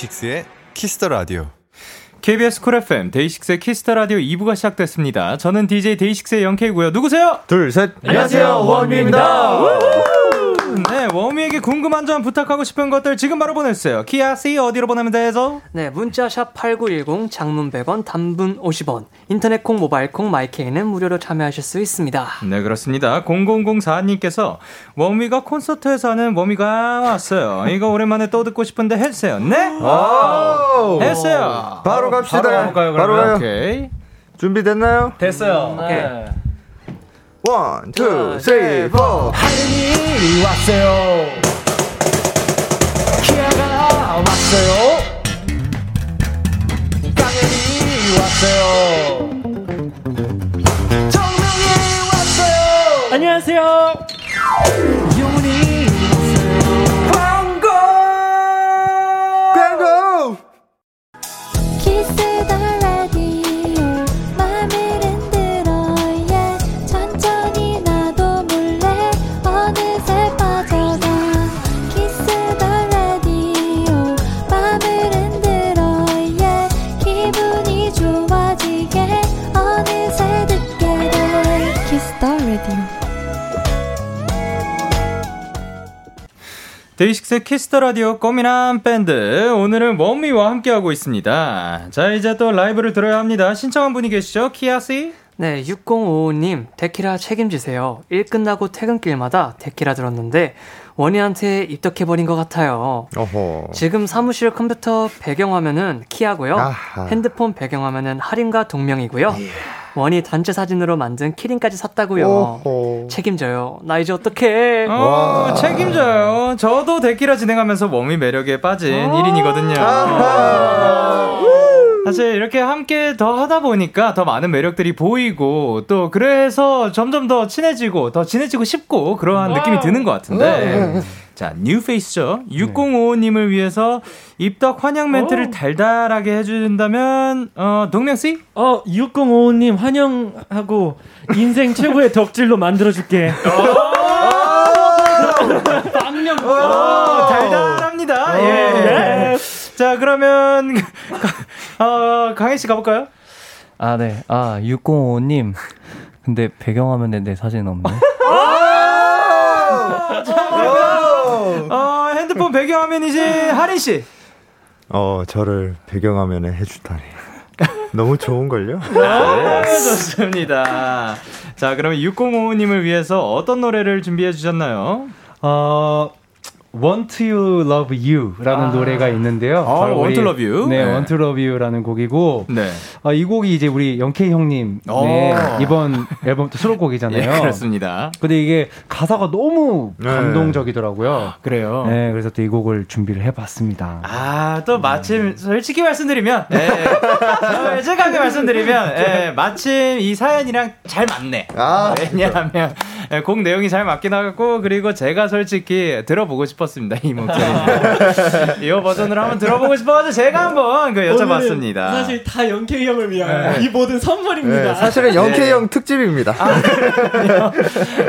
데이식스의 키스 더 라디오. KBS 쿨 FM 데이식스의 키스 더 라디오 2부가 시작됐습니다. 저는 DJ 데이식스의 영케이고요. 누구세요? 둘, 셋. 안녕하세요, 원위입니다. 네, 원위에게 궁금한 점 부탁하고 싶은 것들 지금 바로 보내주세요. 키아 씨 어디로 보내면 되죠? 네, 문자 샵 8910 장문 100원, 단문 50원. 인터넷 콩, 모바일 콩, 마이케이는 무료로 참여하실 수 있습니다. 네, 그렇습니다. 0004님께서 원위가 콘서트에서 하는 원위가 왔어요. 이거 오랜만에 또 듣고 싶은데 해주세요. 네? 오! 했어요. 바로 갑시다. 바로 가볼까요, 바로? 가요. 오케이. 준비됐나요? 됐어요. 오케이. 네. One, two, three, four. 하늘이 왔어요. 키아가 왔어요. 강현이 왔어요. 데이식스의 키스 더 라디오 꽃미남 밴드 오늘은 원위와 함께하고 있습니다. 자 이제 또 라이브를 들어야 합니다. 신청한 분이 계시죠? 키아씨? 네, 6055님, 데키라 책임지세요. 일 끝나고 퇴근길마다 데키라 들었는데, 원위한테 입덕해버린 것 같아요. 어허. 지금 사무실 컴퓨터 배경화면은 키아고요. 아하. 핸드폰 배경화면은 하린과 동명이고요. 원위 단체 사진으로 만든 키링까지 샀다고요. 오호. 책임져요. 나 이제 어떡해. 어, 와. 책임져요. 저도 데키라 진행하면서 워미 매력에 빠진 1인이거든요. 아하. 사실 이렇게 함께 더 하다 보니까 더 많은 매력들이 보이고 또 그래서 점점 더 친해지고 더 친해지고 싶고 그러한 느낌이 드는 것 같은데. 자 뉴페이스죠? 6055님을 위해서 입덕 환영 멘트를 달달하게 해준다면 어 동명 씨? 어, 6055님 환영하고 인생 최고의 덕질로 만들어줄게. 어, 달달합니다. 예. 자 그러면 어 강혜 씨 가볼까요? 아, 네. 아, 605님. 근데 배경화면에 내 사진 없네. 어 핸드폰 배경화면이지 하린 씨. 어, 저를 배경화면에 해주다니. 너무 좋은걸요? 네, 좋습니다. 자, 그러면 6055님을 위해서 어떤 노래를 준비해 주셨나요? 어, Want to Love You라는 노래가 있는데요. 아, 바로 Want to Love You? 네, 네. Want to Love You라는 곡이고 네. 아, 이 곡이 이제 우리 영케이 형님 오. 네, 이번 앨범 또 수록곡이잖아요. 예, 그렇습니다. 근데 이게 가사가 너무 네. 감동적이더라고요. 그래요. 네, 그래서 또 이 곡을 준비를 해봤습니다. 아, 또 마침, 솔직히 말씀드리면, 예, 솔직하게 말씀드리면, 예, 마침 이 사연이랑 잘 맞네. 아, 왜냐하면, 예, 곡 내용이 잘 맞긴 하고, 그리고 제가 솔직히 들어보고 싶었습니다, 이 목소리. 이 버전으로 한번 들어보고 싶어가지고 제가 한번 그 여쭤봤습니다. 사실 다 영케이 형을 위한 이 모든 선물입니다. 네, 사실은 영케이 형 특집입니다.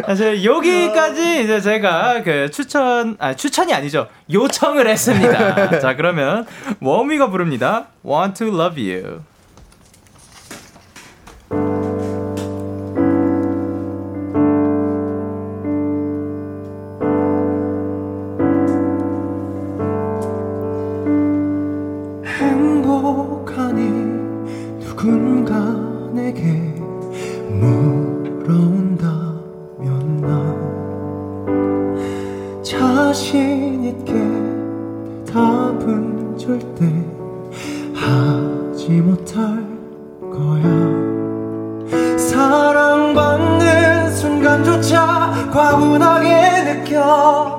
사실 여기까지 이제 제가 그 추천 아 추천이 아니죠 요청을 했습니다. 자 그러면 워미가 부릅니다. Want to love you. 자신 있게 대답은 절대 하지 못할 거야. 사랑받는 순간조차 과분하게 느껴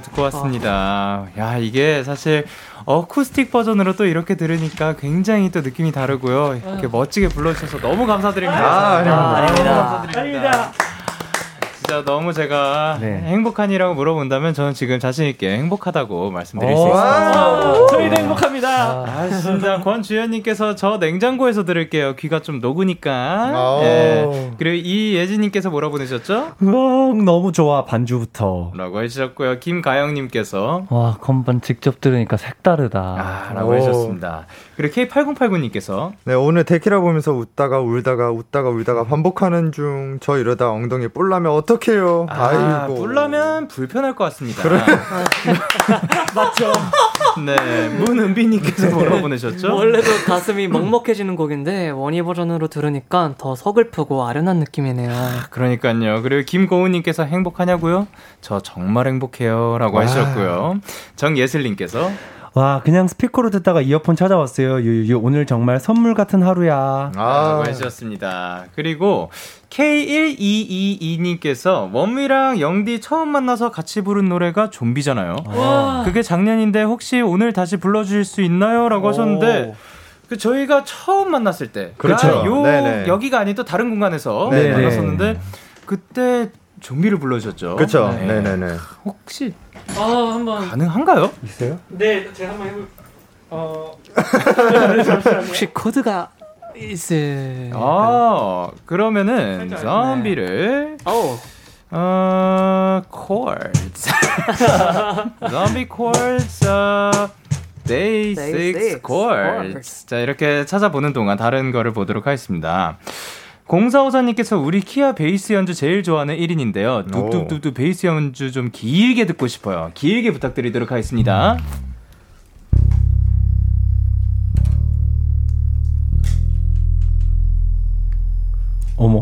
듣고 왔습니다. 야, 이게 사실 어쿠스틱 버전으로 또 이렇게 들으니까 굉장히 또 느낌이 다르고요. 이렇게 멋지게 불러주셔서 너무 감사드립니다. 아, 너무 아닙니다. 감사드립니다. 진짜 너무 제가 네. 행복한이라고 물어본다면 저는 지금 자신 있게 행복하다고 말씀드릴 수 오. 있습니다. 저희도 행복합니다. 아, 진짜 권주현님께서 저 냉장고에서 들을게요. 귀가 좀 녹으니까. 오. 예. 그리고 이예진님께서 뭐라 보내셨죠? 으앙, 너무 좋아, 반주부터. 라고 해주셨고요. 김가영님께서 와, 건반 직접 들으니까 색다르다. 아, 라고. 해주셨습니다. 그리고 K8089님께서 네, 오늘 데키라 보면서 웃다가 울다가 웃다가 울다가 반복하는 중 저 이러다 엉덩이 뿔나면 어떡해요? 아, 아이고. 뿔라면 불편할 것 같습니다. 맞죠? 네, 문은비님께서 뭐라 보내셨죠? 원래도 가슴이 먹먹해지는 곡인데 원희 버전으로 들으니까 더 서글프고 아련한 느낌이네요. 그러니까요. 그리고 김고은님께서 행복하냐고요? 저 정말 행복해요라고 하셨고요. 정예슬님께서 와, 그냥 스피커로 듣다가 이어폰 찾아왔어요. 유유유, 오늘 정말 선물 같은 하루야. 아, 해주셨습니다. 그리고 K1222님께서 원미랑 영디 처음 만나서 같이 부른 노래가 좀비잖아요. 그게 작년인데 혹시 오늘 다시 불러주실 수 있나요? 라고 하셨는데 그 저희가 처음 만났을 때 그렇죠. 그러니까 요 네네. 여기가 아닌 또 다른 공간에서 네네. 만났었는데 그때 좀비를 불러주셨죠. 그쵸. 네. 네네네. 혹시 아 한번 가능한가요? 있어요? 네, 제가 한번 해볼. 어, 혹시 코드가 있을 아 그러면은 좀비를 어 어, chords. zombie chords, 어, day Day six six chords. chords. 자, 이렇게 찾아보는 동안 다른 거를 보도록 하겠습니다. 공사오사님께서 우리 키아 베이스 연주 제일 좋아하는 1인인데요. 뚝뚝뚝뚝 베이스 연주 좀 길게 듣고 싶어요. 길게 부탁드리도록 하겠습니다. 어머.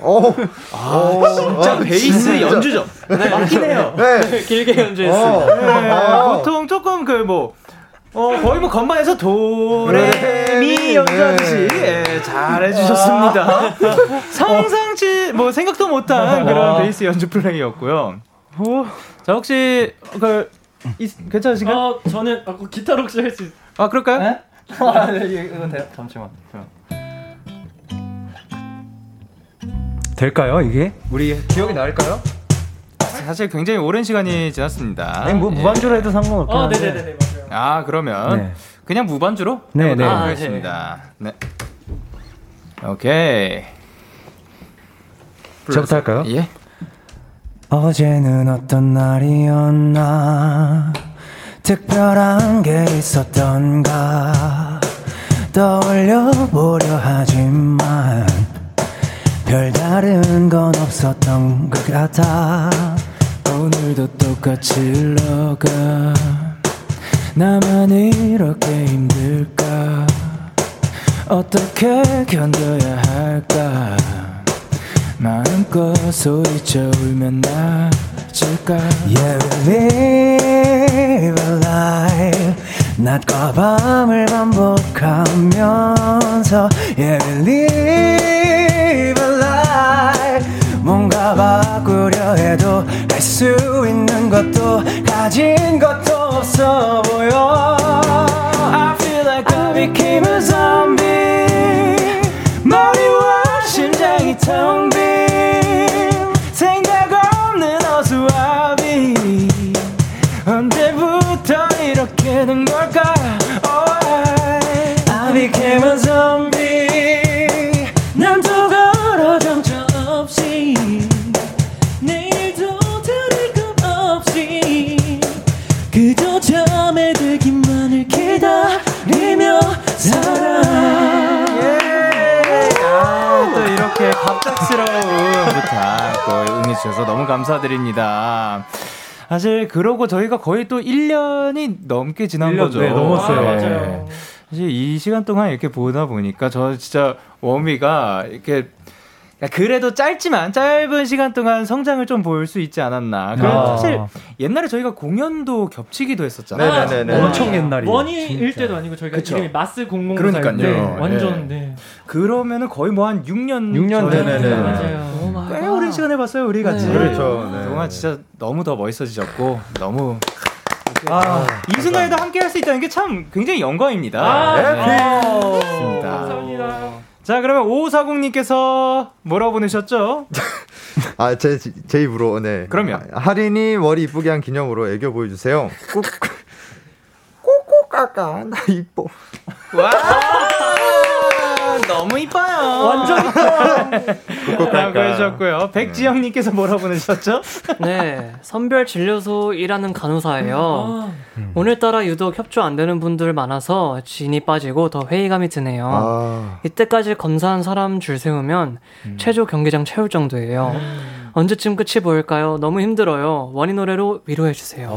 어, 아, 진짜 베이스 연주죠. 맞긴 해요. 네. 길게 연주했습니다. 네, 어. 보통 조금 그 뭐, 어, 거의 뭐 건반에서 도레미 연주하듯이 예, 잘 해주셨습니다. 상상치 뭐 생각도 못한 그런 베이스 연주 플레이였고요. 자 혹시 그 이, 괜찮으신가요? 어, 저는 아, 그 기타로 혹시 할 수 있... 아 그럴까요? 네? 아, 이거 돼요? 잠시만. 될까요, 이게? 우리 기억이 날까요? 사실 굉장히 오랜 시간이 지났습니다. 아니, 뭐, 예. 무반주로 해도 상관없긴 아, 한데. 네네네, 맞 아 그러면 네. 그냥 무반주로 네, 네. 아, 하겠습니다. 네. 오케이. 저부터 할까요? 예. 어제는 어떤 날이었나 특별한 게 있었던가 떠올려 보려 하지만 별다른 건 없었던 것 같아 오늘도 똑같이 흘러가 나만 이렇게 힘들까? 어떻게 견뎌야 할까? 마음껏 소리쳐 울면 나질까? Yeah we live a life 낮과 밤을 반복하면서 Yeah live a life 뭔가 바꾸려 해도 할 수 있는 것도 가진 것도 없어 보여 I feel like I became a zombie. 머리 와 심장이 텅 빈 생각 없는 어수아비 언제부터 이렇게 된 걸까 기다리며 살아 아, 또 이렇게 갑작스러운 부탁 또 응해주셔서 너무 감사드립니다. 사실 그러고 저희가 거의 또 1년이 넘게 지난 1년, 거죠. 네, 넘었어요. 네. 맞아요. 사실 이 시간 동안 이렇게 보다 보니까 저 진짜 워미가 이렇게 그래도 짧지만 짧은 시간 동안 성장을 좀 볼 수 있지 않았나. 그래 아. 사실 옛날에 저희가 공연도 겹치기도 했었잖아요. 네네네네. 엄청 옛날이에요. 원이일 때도 아니고 저희가 그쵸. 이름이 마스 공공 그러니까요. 완전 네. 그러면은 거의 뭐 한 6년 6년 전에 네네네. 맞아요. 꽤 오랜 시간 해봤어요 우리 같이. 네. 그렇죠. 네. 동안 진짜 너무 더 멋있어지셨고 너무 아, 이 순간에도 함께 할 수 있다는 게 참 굉장히 영광입니다. 아, 네. 네. 좋습니다. 감사합니다. 자 그러면 5540님께서 뭐라고 보내셨죠? 아, 제, 제 입으로, 네. 그럼요. 아, 할인이 머리 이쁘게 한 기념으로 애교 보여주세요. 꾹, 꾹꾹 깎아. 나 이뻐. 와 너무 이뻐요. 완전 라고. 해주셨고요. 백지영님께서 뭐라고 보내셨죠? 네, 선별 진료소 일하는 간호사예요. 아, 오늘따라 유독 협조 안 되는 분들 많아서 진이 빠지고 더 회의감이 드네요. 아, 이때까지 검사한 사람 줄 세우면 최저 경기장 채울 정도예요. 언제쯤 끝이 보일까요? 너무 힘들어요. 원희 노래로 위로해 주세요.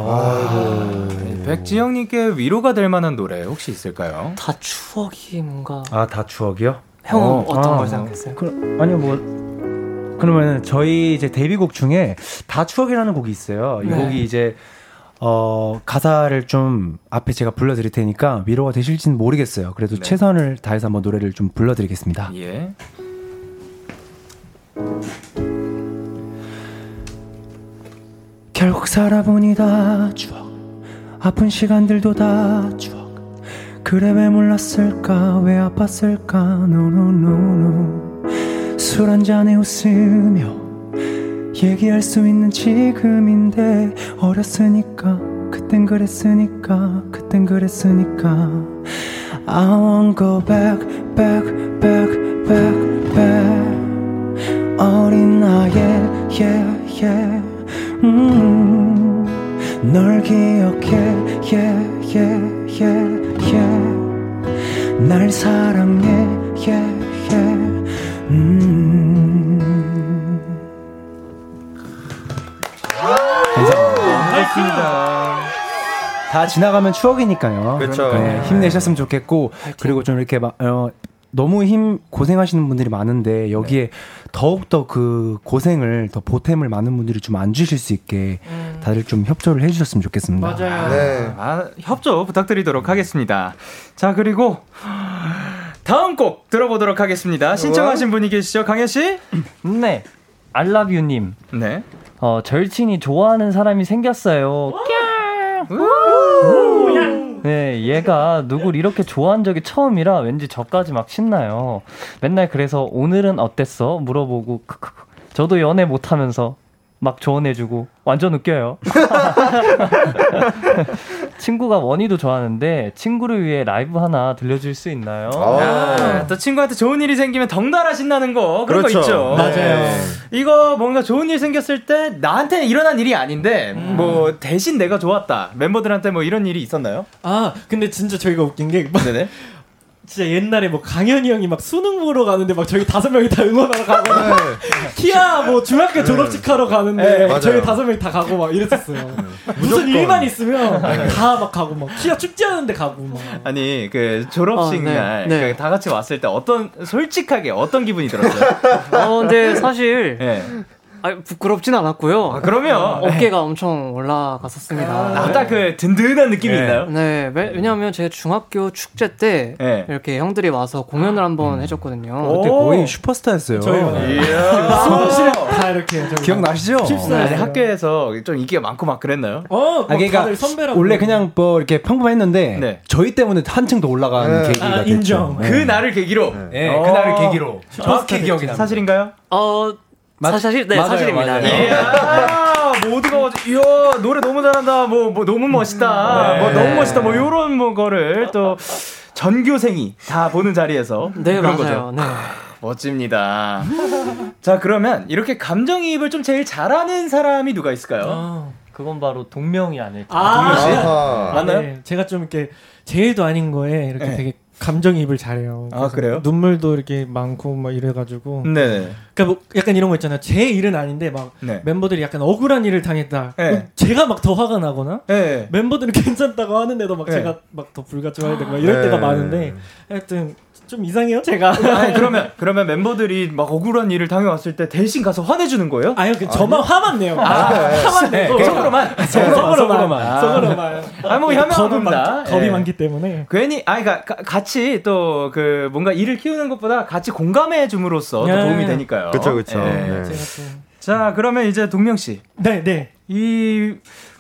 네, 백지영님께 위로가 될 만한 노래 혹시 있을까요? 다 추억이 뭔가 아, 다 추억이요? 형은 어, 어, 떤 아, 걸 생각했어요? 그, 아니요, 뭐. 그러면 저희 이제 데뷔곡 중에 다 추억이라는 곡이 있어요. 이 네. 곡이 이제 어, 가사를 좀 앞에 제가 불러드릴 테니까 위로가 되실지는 모르겠어요. 그래도 네. 최선을 다해서 한번 노래를 좀 불러드리겠습니다. 예. 결국 살아보니 다 추억 아픈 시간들도 다 추억 그래 왜 몰랐을까? 왜 아팠을까? 노노노노 술 한잔에 웃으며 얘기할 수 있는 지금인데 어렸으니까 그땐 그랬으니까 그땐 그랬으니까. I won't go back back back back back. 어린 나의 yeah yeah. 음, 널 기억해 yeah yeah yeah yeah 날 사랑해 yeah yeah 음. 반갑습니다. 다 지나가면 추억이니까요. 그쵸. 네, 힘내셨으면 좋겠고 그리고 좀 이렇게 막 어, 너무 힘 고생하시는 분들이 많은데 여기에 더욱 더 그 고생을 더 보탬을 많은 분들이 좀 안 주실 수 있게 다들 좀 협조를 해주셨으면 좋겠습니다. 맞아요. 네. 아, 협조 부탁드리도록 하겠습니다. 자, 그리고 다음 곡 들어보도록 하겠습니다. 신청하신 분이 계시죠? 강현 씨? 네. 알라뷰님. 네. 어, 절친이 좋아하는 사람이 생겼어요. 네, 얘가 누굴 이렇게 좋아한 적이 처음이라 왠지 저까지 막 신나요. 맨날 그래서 오늘은 어땠어? 물어보고. 저도 연애 못하면서 막 조언해주고 완전 웃겨요. 친구가 원희도 좋아하는데 친구를 위해 라이브 하나 들려줄 수 있나요? 아, 또 친구한테 좋은 일이 생기면 덩달아 신나는 거 그런 그렇죠. 거 있죠. 맞아요. 이거 뭔가 좋은 일 생겼을 때 나한테 일어난 일이 아닌데 뭐 대신 내가 좋았다. 멤버들한테 뭐 이런 일이 있었나요? 아 근데 진짜 저희가 웃긴 게 네네. 진짜 옛날에 뭐 강현이 형이 막 수능 보러 가는데 막 저희 다섯 명이 다 응원하러 가고 키아 뭐 중학교 졸업식 하러 가는데 네, 막 저희. 다섯 명이 다 가고 막 이랬었어요. 무슨 무조건. 일만 있으면 다 막 가고 막 키아 축제하는데 가고 막. 아니 그 졸업식 어, 네, 날 네. 그다 같이 왔을 때 어떤 솔직하게 어떤 기분이 들었어요? 어, 근데 사실 예. 아, 부끄럽진 않았고요. 아, 그러면 어깨가 엄청 올라갔었습니다. 아, 딱그 든든한 느낌이 네. 있나요? 네, 왜- 왜냐하면 제 중학교 축제 때 네. 이렇게 형들이 와서 공연을 한번 해줬거든요. 그때 오. 거의 슈퍼스타였어요. 저희 이야. 수험실에 다 이렇게 기억나시죠? 아니, 학교에서 좀 인기가 많고 막 그랬나요? 어, 막 아, 그러니까 다들 선배라고. 원래 그냥 뭐 이렇게 평범했는데 네. 저희 때문에 한층 더 올라가는 네. 계기가 아, 됐죠. 인정. 네. 그 날을 계기로. 네, 어. 그날을 계기로 정확히 기억이 납니다. 사실인가요? 어, 맞- 사실 네 맞아요, 사실입니다. 맞아요. 네. 이야, 모두가 와서, 이야, 노래 너무 잘한다. 뭐, 뭐, 너무 멋있다. 네. 뭐, 너무 멋있다. 뭐, 요런 뭐, 거를 또, 전교생이 다 보는 자리에서. 네, 그런 맞아요. 거죠. 네. 멋집니다. 자, 그러면 이렇게 감정이입을 좀 제일 잘하는 사람이 누가 있을까요? 어. 그건 바로 동명이 아닐까. 아, 아하. 맞나요? 네, 제가 좀 이렇게 제일도 아닌 거에 이렇게 네. 되게 감정이입을 잘해요. 아, 그래요? 눈물도 이렇게 많고 막 이래가지고. 네네. 그러니까 뭐 약간 이런 거 있잖아요. 제 일은 아닌데 막 네. 멤버들이 약간 억울한 일을 당했다. 네. 그럼 제가 막 더 화가 나거나 네. 멤버들은 괜찮다고 하는데도 막 네. 제가 막더 화야 되고 막 이럴 네. 때가 많은데 하여튼 좀 이상해요 제가. 아니, 그러면, 그러면 멤버들이 막 억울한 일을 당해왔을 때 대신 가서 화내주는 거예요? 아니 그 저만 화만 내요. 아, 화만 네, 내고 속으로만. 속으로만 속으로만. 속으로만. 아, 뭐, 현명합니다. 많, 겁이 예. 많기 때문에. 괜히 아니 그러니까 가- 같이 또 그 뭔가 일을 키우는 것보다 같이 공감해 줌으로써 또 네. 도움이 되니까요. 그쵸, 그쵸. 예. 네. 좀. 자 그러면 이제 동명 씨, 네 네. 이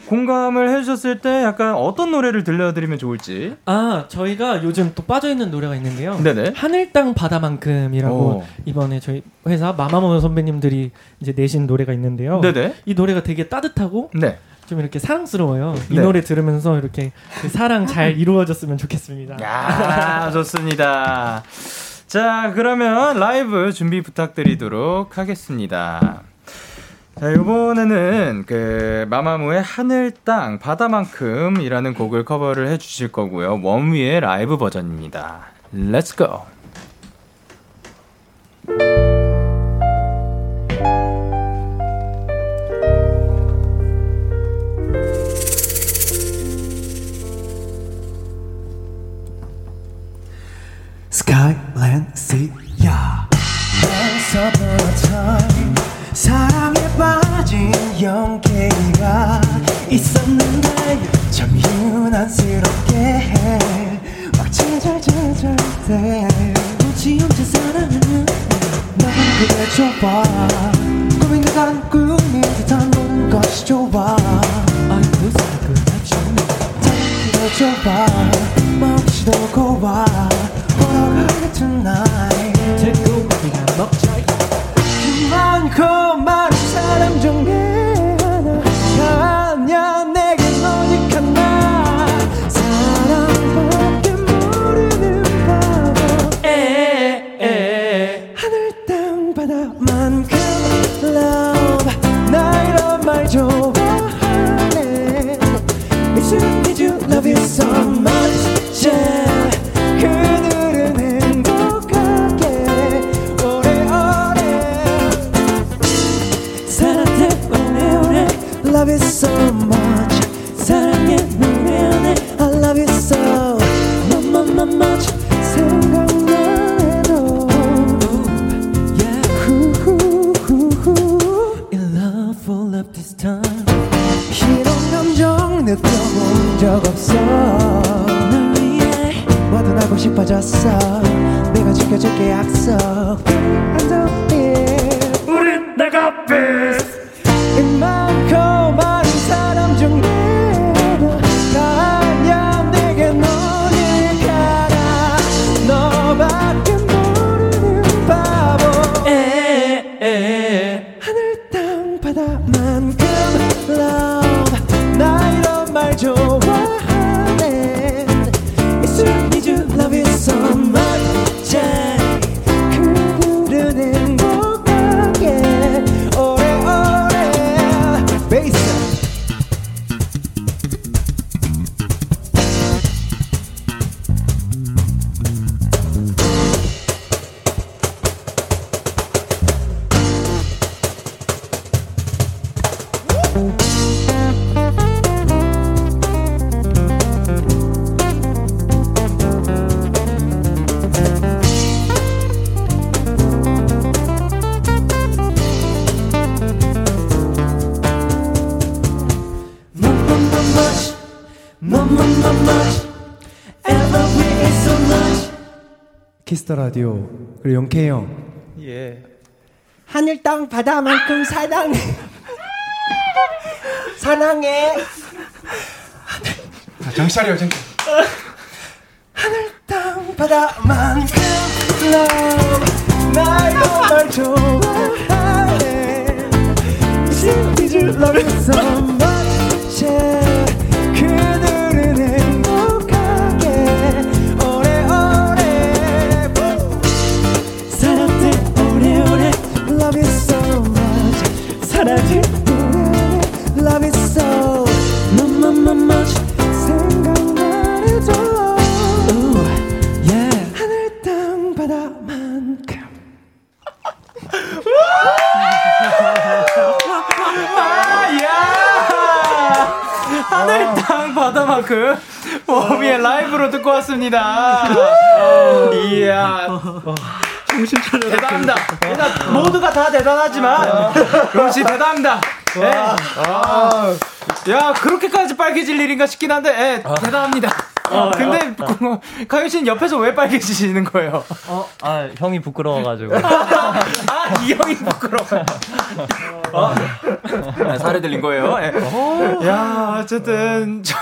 공감을 해주셨을 때 약간 어떤 노래를 들려드리면 좋을지. 아 저희가 요즘 또 빠져 있는 노래가 있는데요. 네네. 하늘 땅 바다만큼이라고 오. 이번에 저희 회사 마마무 선배님들이 이제 내신 노래가 있는데요. 네네. 이 노래가 되게 따뜻하고 네. 좀 이렇게 사랑스러워요. 이 네. 노래 들으면서 이렇게 그 사랑 잘 이루어졌으면 좋겠습니다. 야 좋습니다. 자 그러면 라이브 준비 부탁드리도록 하겠습니다. 자, 이번에는 그 마마무의 하늘 땅 바다만큼이라는 곡을 커버를 해 주실 거고요. 원위의 라이브 버전입니다. Let's go. Skyland Sea, yeah. 영케이가 있었는데 참 유난스럽게 막 찰찰찰찰 때 굳이 혼자 사랑하는 난 그게 좋아 꿈인 듯한 꿈인 듯한 모든 것이 좋아. my connection 달리기도 좋아 멈추도 고와. 가게 tonight. 듣고 그냥 먹자 키스 더 라디오 그리고 영케이 형 예. 하늘 땅 바다만큼 사랑해. 사랑해. 정신 차려 정신 하늘 땅 바다만큼 love. 날 정말 좋아해. You love so much? 바다만큼 워미의 라이브로 듣고 왔습니다. 이야. 정신 차려. 대단합니다. 일단 모두가 다 대단하지만 역시 대단합니다. 예. 아. 야 그렇게까지 빨개질 일인가 싶긴 한데 예, 대단합니다. 근데 가윤 씨는 옆에서 왜 빨개지시는 거예요? 어, 아 형이 부끄러워가지고. 아, 이 형이 부끄러워. 어? 아, 살에 들린 거예요. 예. 야, 어쨌든. 저,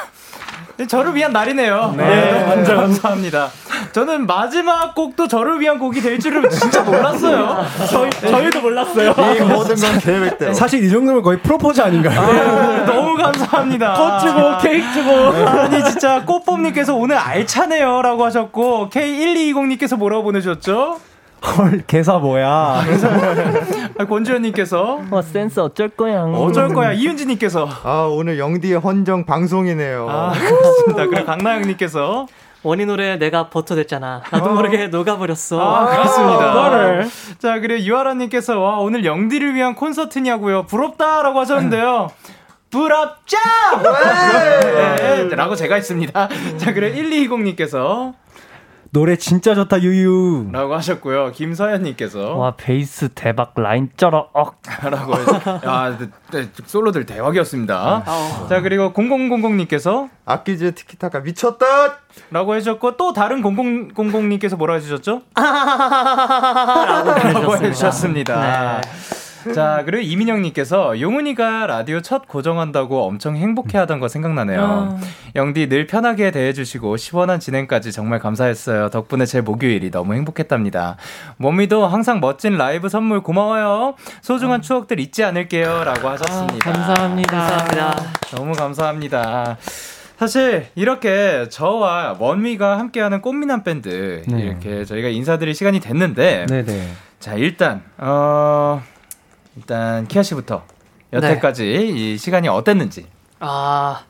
저를 위한 날이네요. 네, 완전 감사합니다. 저는 마지막 곡도 저를 위한 곡이 될 줄은 진짜 몰랐어요. 저희, 저희도 몰랐어요. 이 모든 건 계획대로. 사실 이 정도면 거의 프로포즈 아닌가요? 아, 너무 감사합니다. 꽃 주고, 케이크 주고. 아니, 진짜 꽃봄님께서 오늘 알차네요. 라고 하셨고, K1220님께서 뭐라고 보내주셨죠? 헐 개사 뭐야 아, 권주현님께서, 와 센스 어쩔 거야. 어쩔 거야. 이윤지님께서, 아, 오늘 영디의 헌정 방송이네요. 아, 그렇습니다. 그리고 강나영님께서, 원희 노래 내가 버터됐잖아. 나도 모르게 녹아버렸어. 아, 그렇습니다. 이거를. 자, 그리고 유아라님께서, 와, 오늘 영디를 위한 콘서트냐고요. 부럽다라고 하셨는데요. 부럽죠! 네, 라고 제가 했습니다. 자, 그리고 1220님께서, 노래 진짜 좋다 유유 라고 하셨고요. 김서연님께서, 와 베이스 대박 라인 쩔어. 억. 라고 해서, 야, 네, 네, 솔로들 대박이었습니다. 자, 그리고 0000님께서, 아끼즈 티키타카 미쳤다! 라고 해주셨고, 또 다른 0000님께서 뭐라 해주셨죠? 라고 해주셨습니다. 해주셨습니다. 자, 그리고 이민영님께서 용훈이가 라디오 첫 고정한다고 엄청 행복해하던 거 생각나네요. 영디 늘 편하게 대해주시고 시원한 진행까지 정말 감사했어요. 덕분에 제 목요일이 너무 행복했답니다. 몸이도 항상 멋진 라이브 선물 고마워요. 소중한 추억들 잊지 않을게요.라고 하셨습니다. 감사합니다. 감사합니다. 너무 감사합니다. 사실 이렇게 저와 원미가 함께하는 꽃미남 밴드 네. 이렇게 저희가 인사드릴 시간이 됐는데 네네 자, 일단, 어, 일단, 키아 씨부터 여태까지 이 시간이 어땠는지. 아,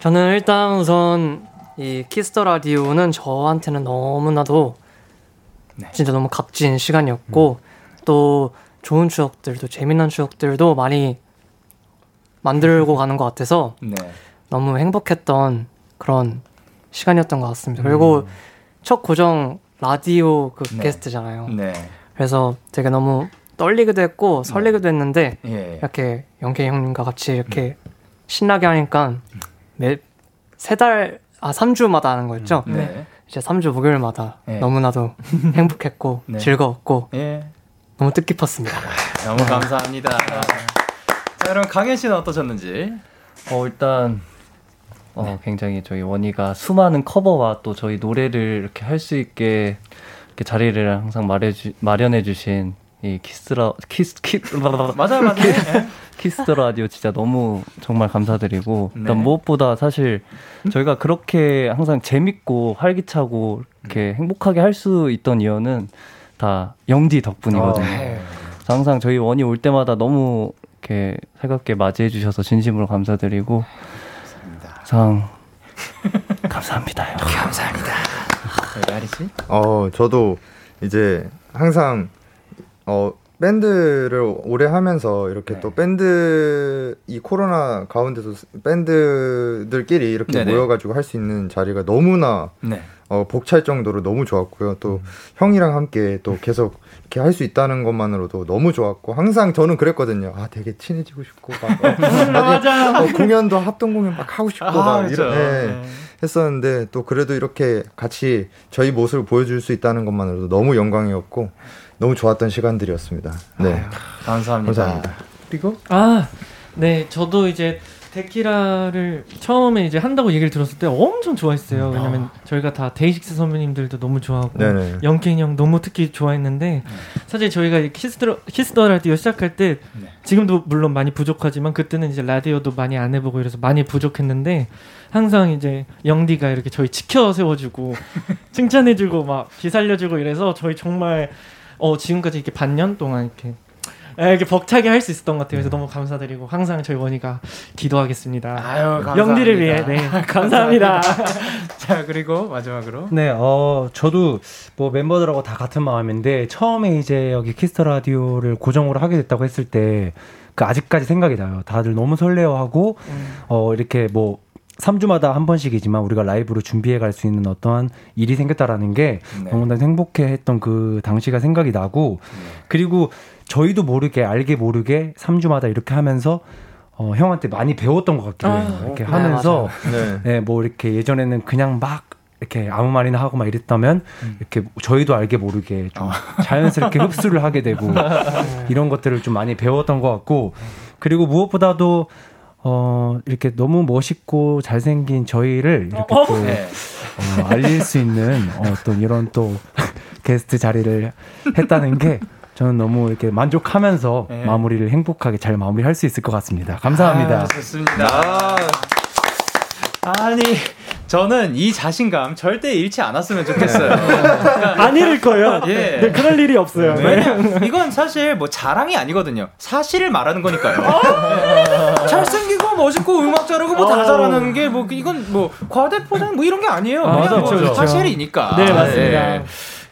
저는 일단 우선 이 키스 더 라디오는 저한테는 너무나도 네. 진짜 너무 값진 시간이었고 또 좋은 추억들도 재미난 추억들도 많이 만들고 가는 것 같아서 네. 너무 행복했던 그런 시간이었던 것 같습니다. 그리고 첫 고정 라디오 그 네. 게스트잖아요. 네. 그래서 되게 너무 떨리기도 했고 설레기도 했는데 예. 이렇게 영케이 형님과 같이 이렇게 신나게 하니까 매세 달, 아, 3주마다 하는 거였죠? 네. 이제 3주 목요일마다 네. 너무나도 행복했고 네. 즐거웠고 예. 너무 뜻깊었습니다. 너무 감사합니다. 자, 그럼 강현 씨는 어떠셨는지? 어 일단 어 굉장히 저희 원위가 수많은 커버와 또 저희 노래를 이렇게 할 수 있게 이렇게 자리를 항상 마련해 주신 이 키스라 키스 키 맞아요, 맞아요. 예. 키스 더 라디오 진짜 너무 정말 감사드리고 일단 네. 무엇보다 사실 저희가 그렇게 항상 재밌고 활기차고 이렇게 행복하게 할 수 있던 이유는 다 영디 덕분이거든요. 네. 그래서 항상 저희 원위 올 때마다 너무 이렇게 살갑게 맞이해 주셔서 진심으로 감사드리고 항상 감사합니다. 감사합니다. 네, 하린 씨? 어, 저도 이제 항상 어, 밴드를 오래 하면서 이렇게 또 밴드 이 코로나 가운데서 밴드들끼리 이렇게 네네. 모여가지고 할 수 있는 자리가 너무나 네. 어, 벅찰 정도로 너무 좋았고요. 또 형이랑 함께 또 계속 이렇게 할 수 있다는 것만으로도 너무 좋았고 항상 저는 그랬거든요. 아 되게 친해지고 싶고 막 어, 나중에 어, 공연도 합동 공연 막 하고 싶고 아, 막 그렇죠. 이런 네, 네. 했었는데 또 그래도 이렇게 같이 저희 모습을 보여줄 수 있다는 것만으로도 너무 영광이었고 너무 좋았던 시간들이었습니다. 네. 감사합니다. 감사합니다. 그리고 아, 네, 저도 이제 데키라를 처음에 이제 한다고 얘기를 들었을 때 엄청 좋아했어요. 왜냐면 저희가 다 DAY6 선배님들도 너무 좋아하고 네네. Young K 형 너무 특히 좋아했는데 사실 저희가 이 Kiss the Kiss the Radio 시작할 때 지금도 물론 많이 부족하지만 그때는 이제 라디오도 많이 안 해보고 이래서 많이 부족했는데 항상 이제 영디가 이렇게 저희 지켜 세워주고 칭찬해주고 막 기살려주고 이래서 저희 정말 어 지금까지 이렇게 반년 동안 이렇게 에, 이렇게 벅차게 할 수 있었던 것 같아요. 그래서 너무 감사드리고 항상 저희 ONEWE가 기도하겠습니다. 아유, 감사합니다. 영디를 위해 네 감사합니다. 자 그리고 마지막으로 네, 어, 저도 뭐 멤버들하고 다 같은 마음인데, 처음에 이제 여기 Kiss the Radio를 고정으로 하게 됐다고 했을 때, 그 아직까지 생각이 나요. 다들 너무 설레어하고, 어, 이렇게 뭐, 3주마다 한 번씩이지만 우리가 라이브로 준비해 갈 수 있는 어떠한 일이 생겼다라는 게 네. 너무나 행복해 했던 그 당시가 생각이 나고, 그리고 저희도 모르게, 알게 모르게 3주마다 이렇게 하면서, 어, 형한테 많이 배웠던 것 같긴 해요. 이렇게 네, 하면서, 네. 네, 뭐 이렇게 예전에는 그냥 막 이렇게 아무 말이나 하고 막 이랬다면 이렇게 저희도 알게 모르게 좀 자연스럽게 흡수를 하게 되고 이런 것들을 좀 많이 배웠던 것 같고 그리고 무엇보다도 어 이렇게 너무 멋있고 잘생긴 저희를 이렇게 또 네. 어, 알릴 수 있는 어떤 이런 또 게스트 자리를 했다는 게 저는 너무 이렇게 만족하면서 네. 마무리를 행복하게 잘 마무리할 수 있을 것 같습니다. 감사합니다. 아, 좋습니다. 아니 저는 이 자신감 절대 잃지 않았으면 좋겠어요. 안 잃을 거예요. 예. 네, 그럴 일이 없어요. 네. 왜냐 이건 사실 뭐 자랑이 아니거든요. 사실을 말하는 거니까요. 네. 잘생기고 멋있고 음악 잘하고 뭐다 어. 잘하는 게 뭐 이건 뭐 과대 포장 뭐 이런 게 아니에요. 아, 그냥 맞아, 뭐 그쵸. 사실이니까. 네, 맞습니다. 예.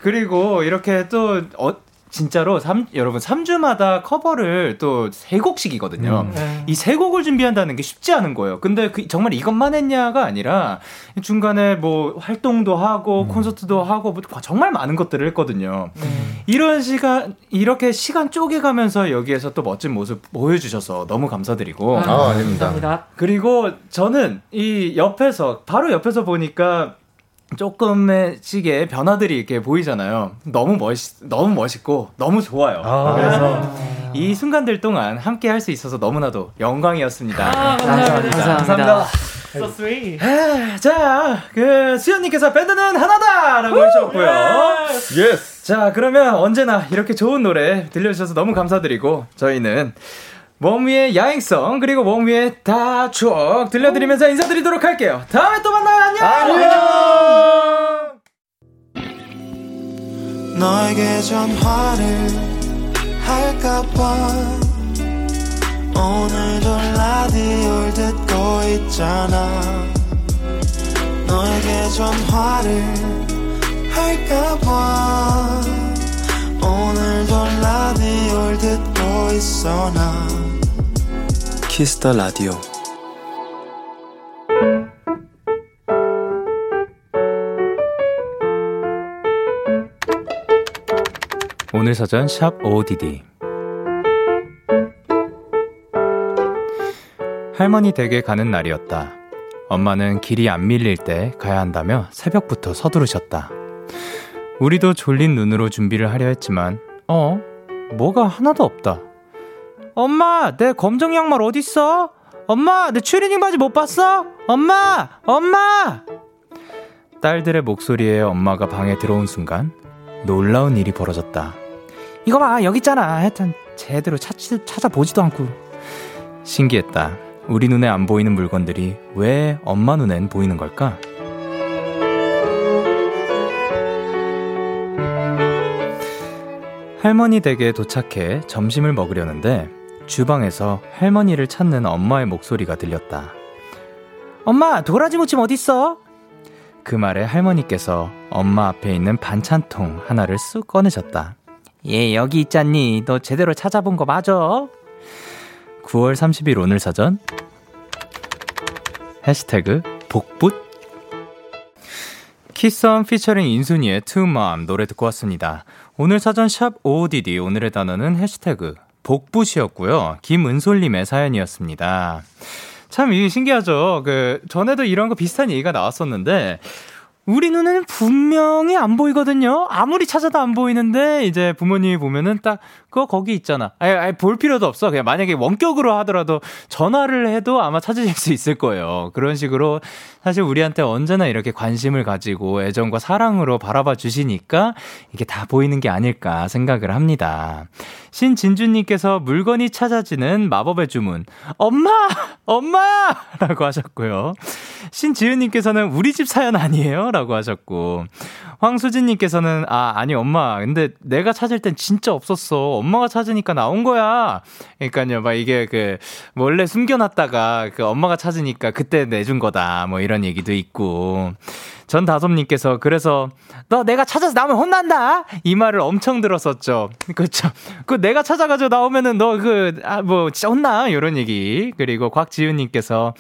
그리고 이렇게 또 어, 진짜로 삼, 여러분 3주마다 커버를 또세 곡씩이거든요. 네. 이세 곡을 준비한다는 게 쉽지 않은 거예요. 근데 그 정말 이것만 했냐가 아니라 중간에 뭐 활동도 하고 콘서트도 하고 뭐 정말 많은 것들을 했거든요. 이런 시간 이렇게 시간 쪼개가면서 여기에서 또 멋진 모습 보여주셔서 너무 감사드리고 아, 아닙니다. 감사합니다. 그리고 저는 이 옆에서 바로 옆에서 보니까 조금씩의 변화들이 이렇게 보이잖아요. 너무 멋있, 너무 멋있고 너무 좋아요. 아. 그래서 이 순간들 동안 함께 할 수 있어서 너무나도 영광이었습니다. 아, 감사합니다. 감사합니다. So sweet. 아, 자, 그 수현님께서 밴드는 하나다라고 해주셨고요. Yes. 자, 그러면 언제나 이렇게 좋은 노래 들려주셔서 너무 감사드리고 저희는 웜위의 야행성 그리고 웜위의 다 추억 들려드리면서 인사드리도록 할게요. 다음에 또 만나요. 안녕. 너에게 전화를 할까봐 오늘도 라디오를 듣고 있잖아 너에게 전화를 할까봐 오늘도 라디오를 듣고 있어 나 키스터 라디오 오늘 사전 샵 ODD 할머니 댁에 가는 날이었다. 엄마는 길이 안 밀릴 때 가야 한다며 새벽부터 서두르셨다. 우리도 졸린 눈으로 준비를 하려 했지만 어? 뭐가 하나도 없다. 엄마, 내 검정 양말 어딨어? 엄마, 내 추리닝 바지 못 봤어? 엄마! 엄마! 딸들의 목소리에 엄마가 방에 들어온 순간 놀라운 일이 벌어졌다. 이거 봐, 여기 있잖아. 하여튼 제대로 찾, 찾아보지도 않고. 신기했다. 우리 눈에 안 보이는 물건들이 왜 엄마 눈엔 보이는 걸까? 할머니 댁에 도착해 점심을 먹으려는데 주방에서 할머니를 찾는 엄마의 목소리가 들렸다. 엄마, 도라지 무침 어딨어? 그 말에 할머니께서 엄마 앞에 있는 반찬통 하나를 쑥 꺼내셨다. 예, 여기 있잖니. 너 제대로 찾아본 거 맞아? 9월 30일 오늘 사전. 해시태그 복붙. 키썸 피처링 인순이의 투맘 노래 듣고 왔습니다. 오늘 사전 샵 OODD 오늘의 단어는 해시태그 복붙이었고요. 김은솔님의 사연이었습니다. 참 이게 신기하죠. 그 전에도 이런 거 비슷한 얘기가 나왔었는데 우리 눈에는 분명히 안 보이거든요. 아무리 찾아도 안 보이는데 이제 부모님이 보면은 딱 그거 거기 있잖아. 아예, 아예 볼 필요도 없어. 그냥 만약에 원격으로 하더라도 전화를 해도 아마 찾으실 수 있을 거예요. 그런 식으로 사실 우리한테 언제나 이렇게 관심을 가지고 애정과 사랑으로 바라봐 주시니까 이게 다 보이는 게 아닐까 생각을 합니다. 신진주님께서 물건이 찾아지는 마법의 주문. 엄마! 엄마! 라고 하셨고요. 신지은님께서는 우리 집 사연 아니에요? 라고 하셨고. 황수진님께서는 아, 아니, 엄마. 근데 내가 찾을 땐 진짜 없었어. 엄마가 찾으니까 나온 거야. 그러니까요, 막 이게 그, 원래 숨겨놨다가 그 엄마가 찾으니까 그때 내준 거다. 뭐 이런 얘기도 있고. 전다솜님께서 그래서 너 내가 찾아서 나오면 혼난다 이 말을 엄청 들었었죠. 그렇죠. 그 내가 찾아가지고 나오면은 너 그 아 뭐 진짜 혼나 이런 얘기. 그리고 곽지윤님께서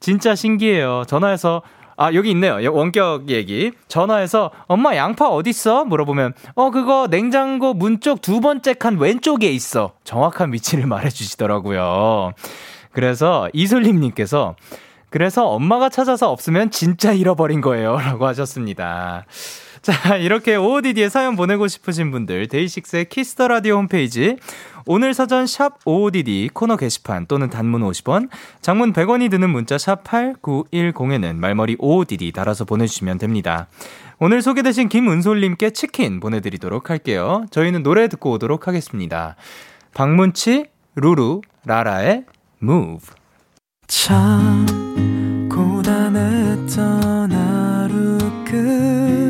진짜 신기해요. 전화해서 아, 여기 있네요. 원격 얘기. 전화해서 엄마 양파 어딨어? 물어보면 어, 그거 냉장고 문 쪽 두 번째 칸 왼쪽에 있어. 정확한 위치를 말해 주시더라고요. 그래서 이솔림 님께서 그래서 엄마가 찾아서 없으면 진짜 잃어버린 거예요. 라고 하셨습니다. 자, 이렇게 OODD에 사연 보내고 싶으신 분들, DAY6의 Kiss the Radio 홈페이지, 오늘 사전 샵 OODD 코너 게시판 또는 단문 50원, 장문 100원이 드는 문자 샵 8910에는 말머리 OODD 달아서 보내주시면 됩니다. 오늘 소개되신 김은솔님께 치킨 보내드리도록 할게요. 저희는 노래 듣고 오도록 하겠습니다. 박문치, 루루, 라라의 Move. 참 고단했던 하루 끝널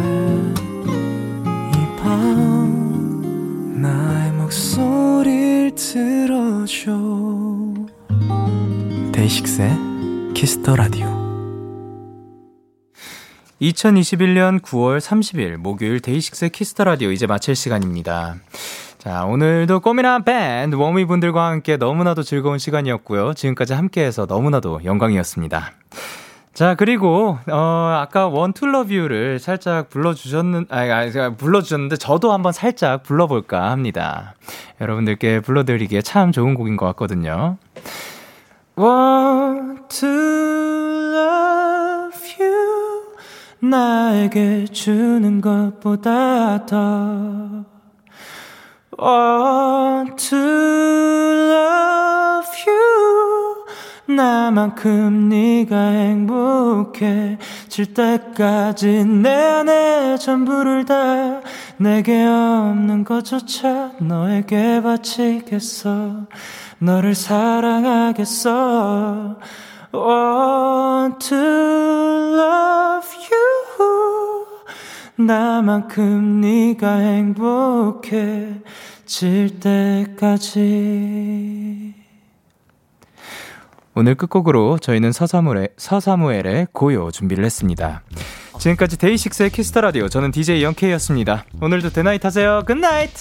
들어줘 DAY6의 Kiss the Radio 2021년 9월 30일 목요일 DAY6의 Kiss the Radio 이제 마칠 시간입니다. 자, 오늘도 꽃미남 밴드 ONEWE 분들과 함께 너무나도 즐거운 시간이었고요. 지금까지 함께해서 너무나도 영광이었습니다. 자, 그리고, 어, 아까 Want to love you를 살짝 불러주셨는, 아니, 아니, 불러주셨는데, 저도 한번 살짝 불러볼까 합니다. 여러분들께 불러드리기에 참 좋은 곡인 것 같거든요. Want to love you. 나에게 주는 것보다 더. Want to love you. 나만큼 네가 행복해 질 때까지 내 안에 전부를 다 내게 없는 것조차 너에게 바치겠어. 너를 사랑하겠어. Want to love you. 나만큼 네가 행복해 질 때까지 오늘 끝곡으로 저희는 서사무엘의, 서사무엘의 고요 준비를 했습니다. 지금까지 DAY6의 Kiss the Radio 저는 DJ Young K였습니다. 오늘도 대나잇 하세요. Good night.